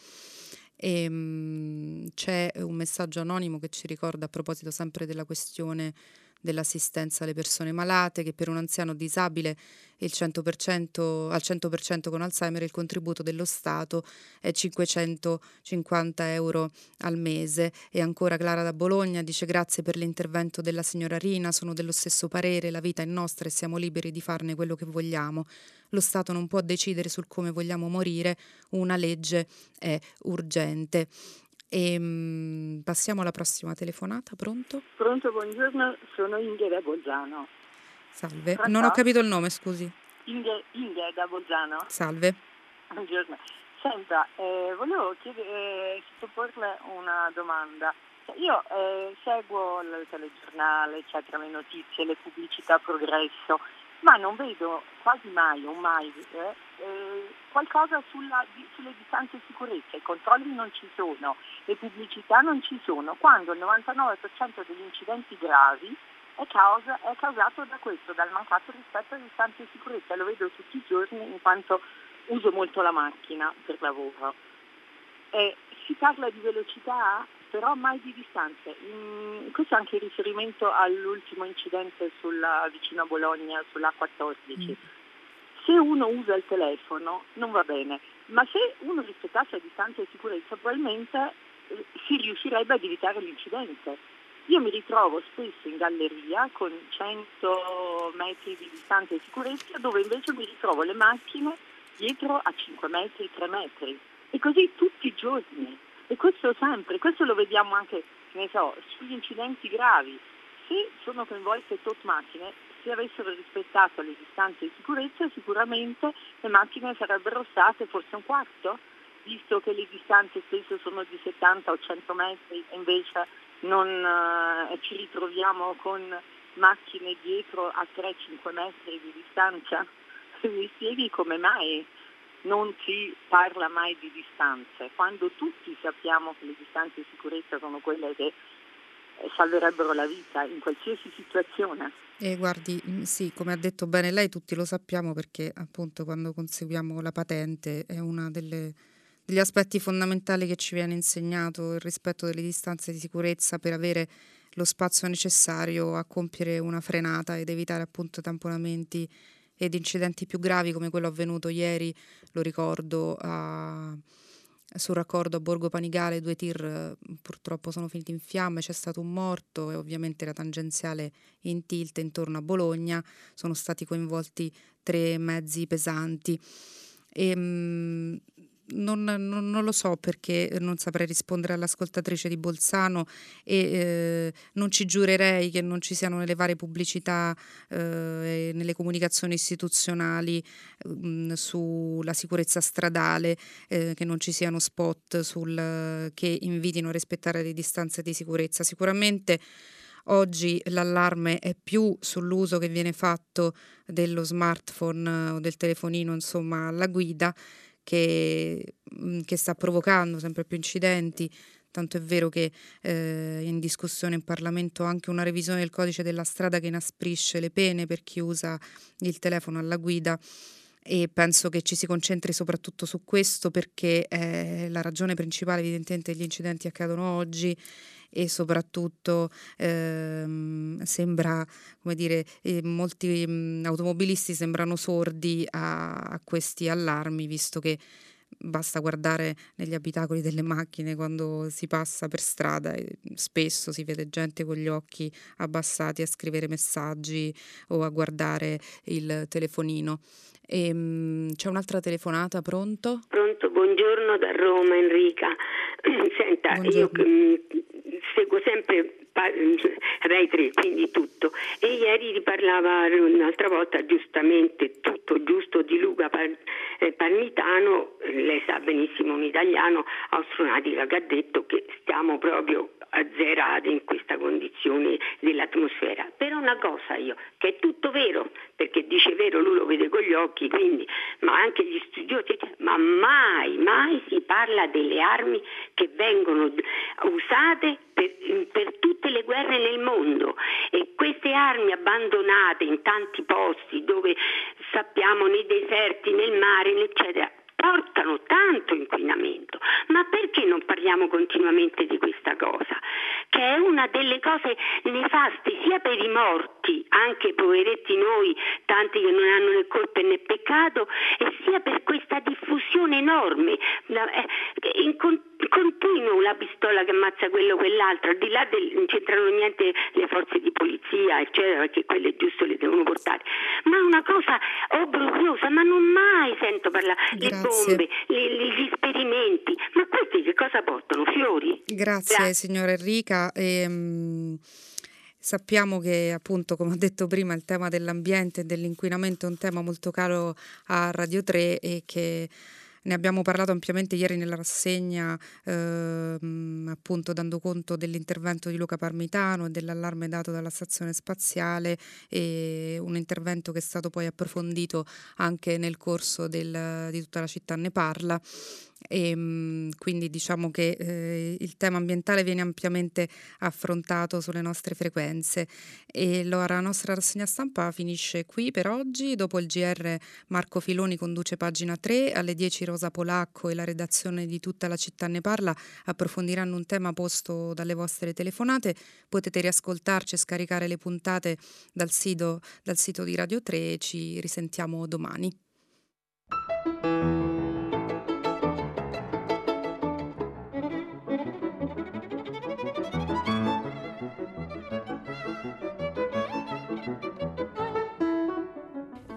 E, ehm, mh, c'è un messaggio anonimo che ci ricorda a proposito sempre della questione dell'assistenza alle persone malate, che per un anziano disabile 100%, al 100% con Alzheimer il contributo dello Stato è 550 euro al mese. E ancora Clara da Bologna dice grazie per l'intervento della signora Rina, sono dello stesso parere, la vita è nostra e siamo liberi di farne quello che vogliamo. Lo Stato non può decidere sul come vogliamo morire, una legge è urgente. E, um, passiamo alla prossima telefonata, pronto? Pronto, buongiorno, sono India da Bolzano. Salve, Pronto? non ho capito il nome, scusi. India, India da Bolzano. Salve. Buongiorno. Senta, eh, volevo chiedere, eh, sottoporle una domanda. Cioè, io eh, seguo il telegiornale, eccetera, le notizie, le pubblicità progresso ma non vedo quasi mai o mai eh, eh, qualcosa sulla, sulle distanze di sicurezza, i controlli non ci sono, le pubblicità non ci sono, quando il 99% degli incidenti gravi è, causa, è causato da questo, dal mancato rispetto alle distanze di sicurezza, lo vedo tutti i giorni in quanto uso molto la macchina per lavoro. Eh, si parla di velocità, però mai di distanze. Mm, questo anche in riferimento all'ultimo incidente sulla, vicino a Bologna sull'A14. Mm. se uno usa il telefono non va bene, ma se uno rispettasse la distanza di sicurezza probabilmente eh, si riuscirebbe ad evitare l'incidente. Io mi ritrovo spesso in galleria con 100 metri di distanza di sicurezza dove invece mi ritrovo le macchine dietro a 5 metri, 3 metri e così tutti i giorni. E questo sempre, questo lo vediamo anche so, sugli incidenti gravi. Se sono coinvolte tot macchine, se avessero rispettato le distanze di sicurezza sicuramente le macchine sarebbero state forse un quarto, visto che le distanze spesso sono di 70 o 100 metri e invece non eh, ci ritroviamo con macchine dietro a 3-5 metri di distanza. Mi spieghi come mai non si parla mai di distanze, quando tutti sappiamo che le distanze di sicurezza sono quelle che eh, salverebbero la vita in qualsiasi situazione. E guardi, mm, sì, come ha detto bene lei, tutti lo sappiamo perché appunto quando conseguiamo la patente è uno degli aspetti fondamentali che ci viene insegnato, il rispetto delle distanze di sicurezza per avere lo spazio necessario a compiere una frenata ed evitare appunto tamponamenti ed incidenti più gravi come quello avvenuto ieri, lo ricordo, a sul raccordo a Borgo Panigale due tir purtroppo sono finiti in fiamme, c'è stato un morto e ovviamente la tangenziale in tilt intorno a Bologna, sono stati coinvolti tre mezzi pesanti. E, ehm, non, non, non, lo so perché non saprei rispondere all'ascoltatrice di Bolzano e eh, non ci giurerei che non ci siano nelle varie pubblicità eh, nelle comunicazioni istituzionali mh, mm, sulla sicurezza stradale, eh, che non ci siano spot sul, che invitino a rispettare le distanze di sicurezza. Sicuramente Oggi l'allarme è più sull'uso che viene fatto dello smartphone o del telefonino, insomma, alla guida che, mm, che sta provocando sempre più incidenti, tanto è vero che eh, in discussione in Parlamento anche una revisione del codice della strada che inasprisce le pene per chi usa il telefono alla guida e penso che ci si concentri soprattutto su questo perché è la ragione principale evidentemente degli incidenti accadono oggi e soprattutto ehm, sembra, come dire, eh, molti mh, mm, automobilisti sembrano sordi a, a questi allarmi, visto che basta guardare negli abitacoli delle macchine quando si passa per strada e spesso si vede gente con gli occhi abbassati a scrivere messaggi o a guardare il telefonino. E, um, c'è un'altra telefonata, pronto? Pronto, buongiorno da Roma Enrica. Senta, buongiorno. io mm, seguo sempre Rai 3, quindi tutto. E ieri riparlava un'altra volta giustamente tutto giusto di Luca eh, Parmitano, lei sa benissimo un italiano astronautica che ha detto che stiamo proprio azzerate in questa condizione dell'atmosfera. Però una cosa io, che è tutto vero, perché dice vero, lui lo vede con gli occhi, quindi, ma anche gli studiosi, ma mai, mai si parla delle armi che vengono usate per, per tutte le guerre nel mondo. E queste armi abbandonate in tanti posti dove sappiamo nei deserti, nel mare, eccetera, portano tanto inquinamento. Ma perché non parliamo continuamente di questa cosa? Che è una delle cose nefaste sia per i morti, anche poveretti noi, tanti che non hanno né colpe né peccato, e sia per questa diffusione enorme, eh, in continuo la pistola che ammazza quello o quell'altro, al di là del, non c'entrano niente le forze di polizia, eccetera, perché quelle giusto le devono portare. Ma è una cosa obbrobriosa, ma non mai sento parlare. Grazie bombe, gli esperimenti, ma questi che cosa portano? Fiori? Grazie, Grazie. signora Enrica. Ehm... Sappiamo che appunto, come ho detto prima, il tema dell'ambiente e dell'inquinamento è un tema molto caro a Radio 3 e che ne abbiamo parlato ampiamente ieri nella rassegna, ehm, appunto dando conto dell'intervento di Luca Parmitano e dell'allarme dato dalla stazione spaziale e un intervento che è stato poi approfondito anche nel corso del, di tutta la città ne parla e ehm, quindi diciamo che eh, il tema ambientale viene ampiamente affrontato sulle nostre frequenze. E allora la nostra rassegna stampa finisce qui per oggi. Dopo il GR Marco Filoni conduce pagina 3 alle 10 Rosa Polacco e la redazione di tutta la città ne parla approfondiranno un tema posto dalle vostre telefonate. Potete riascoltarci e scaricare le puntate dal sito, dal sito di Radio 3 e ci risentiamo domani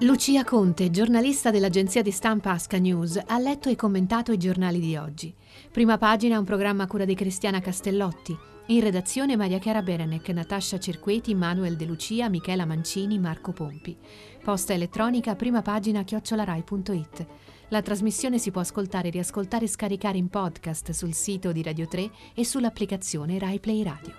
Lucia Conte, giornalista dell'agenzia di stampa Asca News, ha letto e commentato i giornali di oggi. Prima pagina un programma a cura di Cristiana Castellotti. In redazione Maria Chiara Berenec, Natascia Cerqueti, Manuel De Lucia, Michela Mancini, Marco Pompi. Posta elettronica prima pagina chiocciolarai.it. La trasmissione si può ascoltare, riascoltare e scaricare in podcast sul sito di Radio 3 e sull'applicazione Rai Play Radio.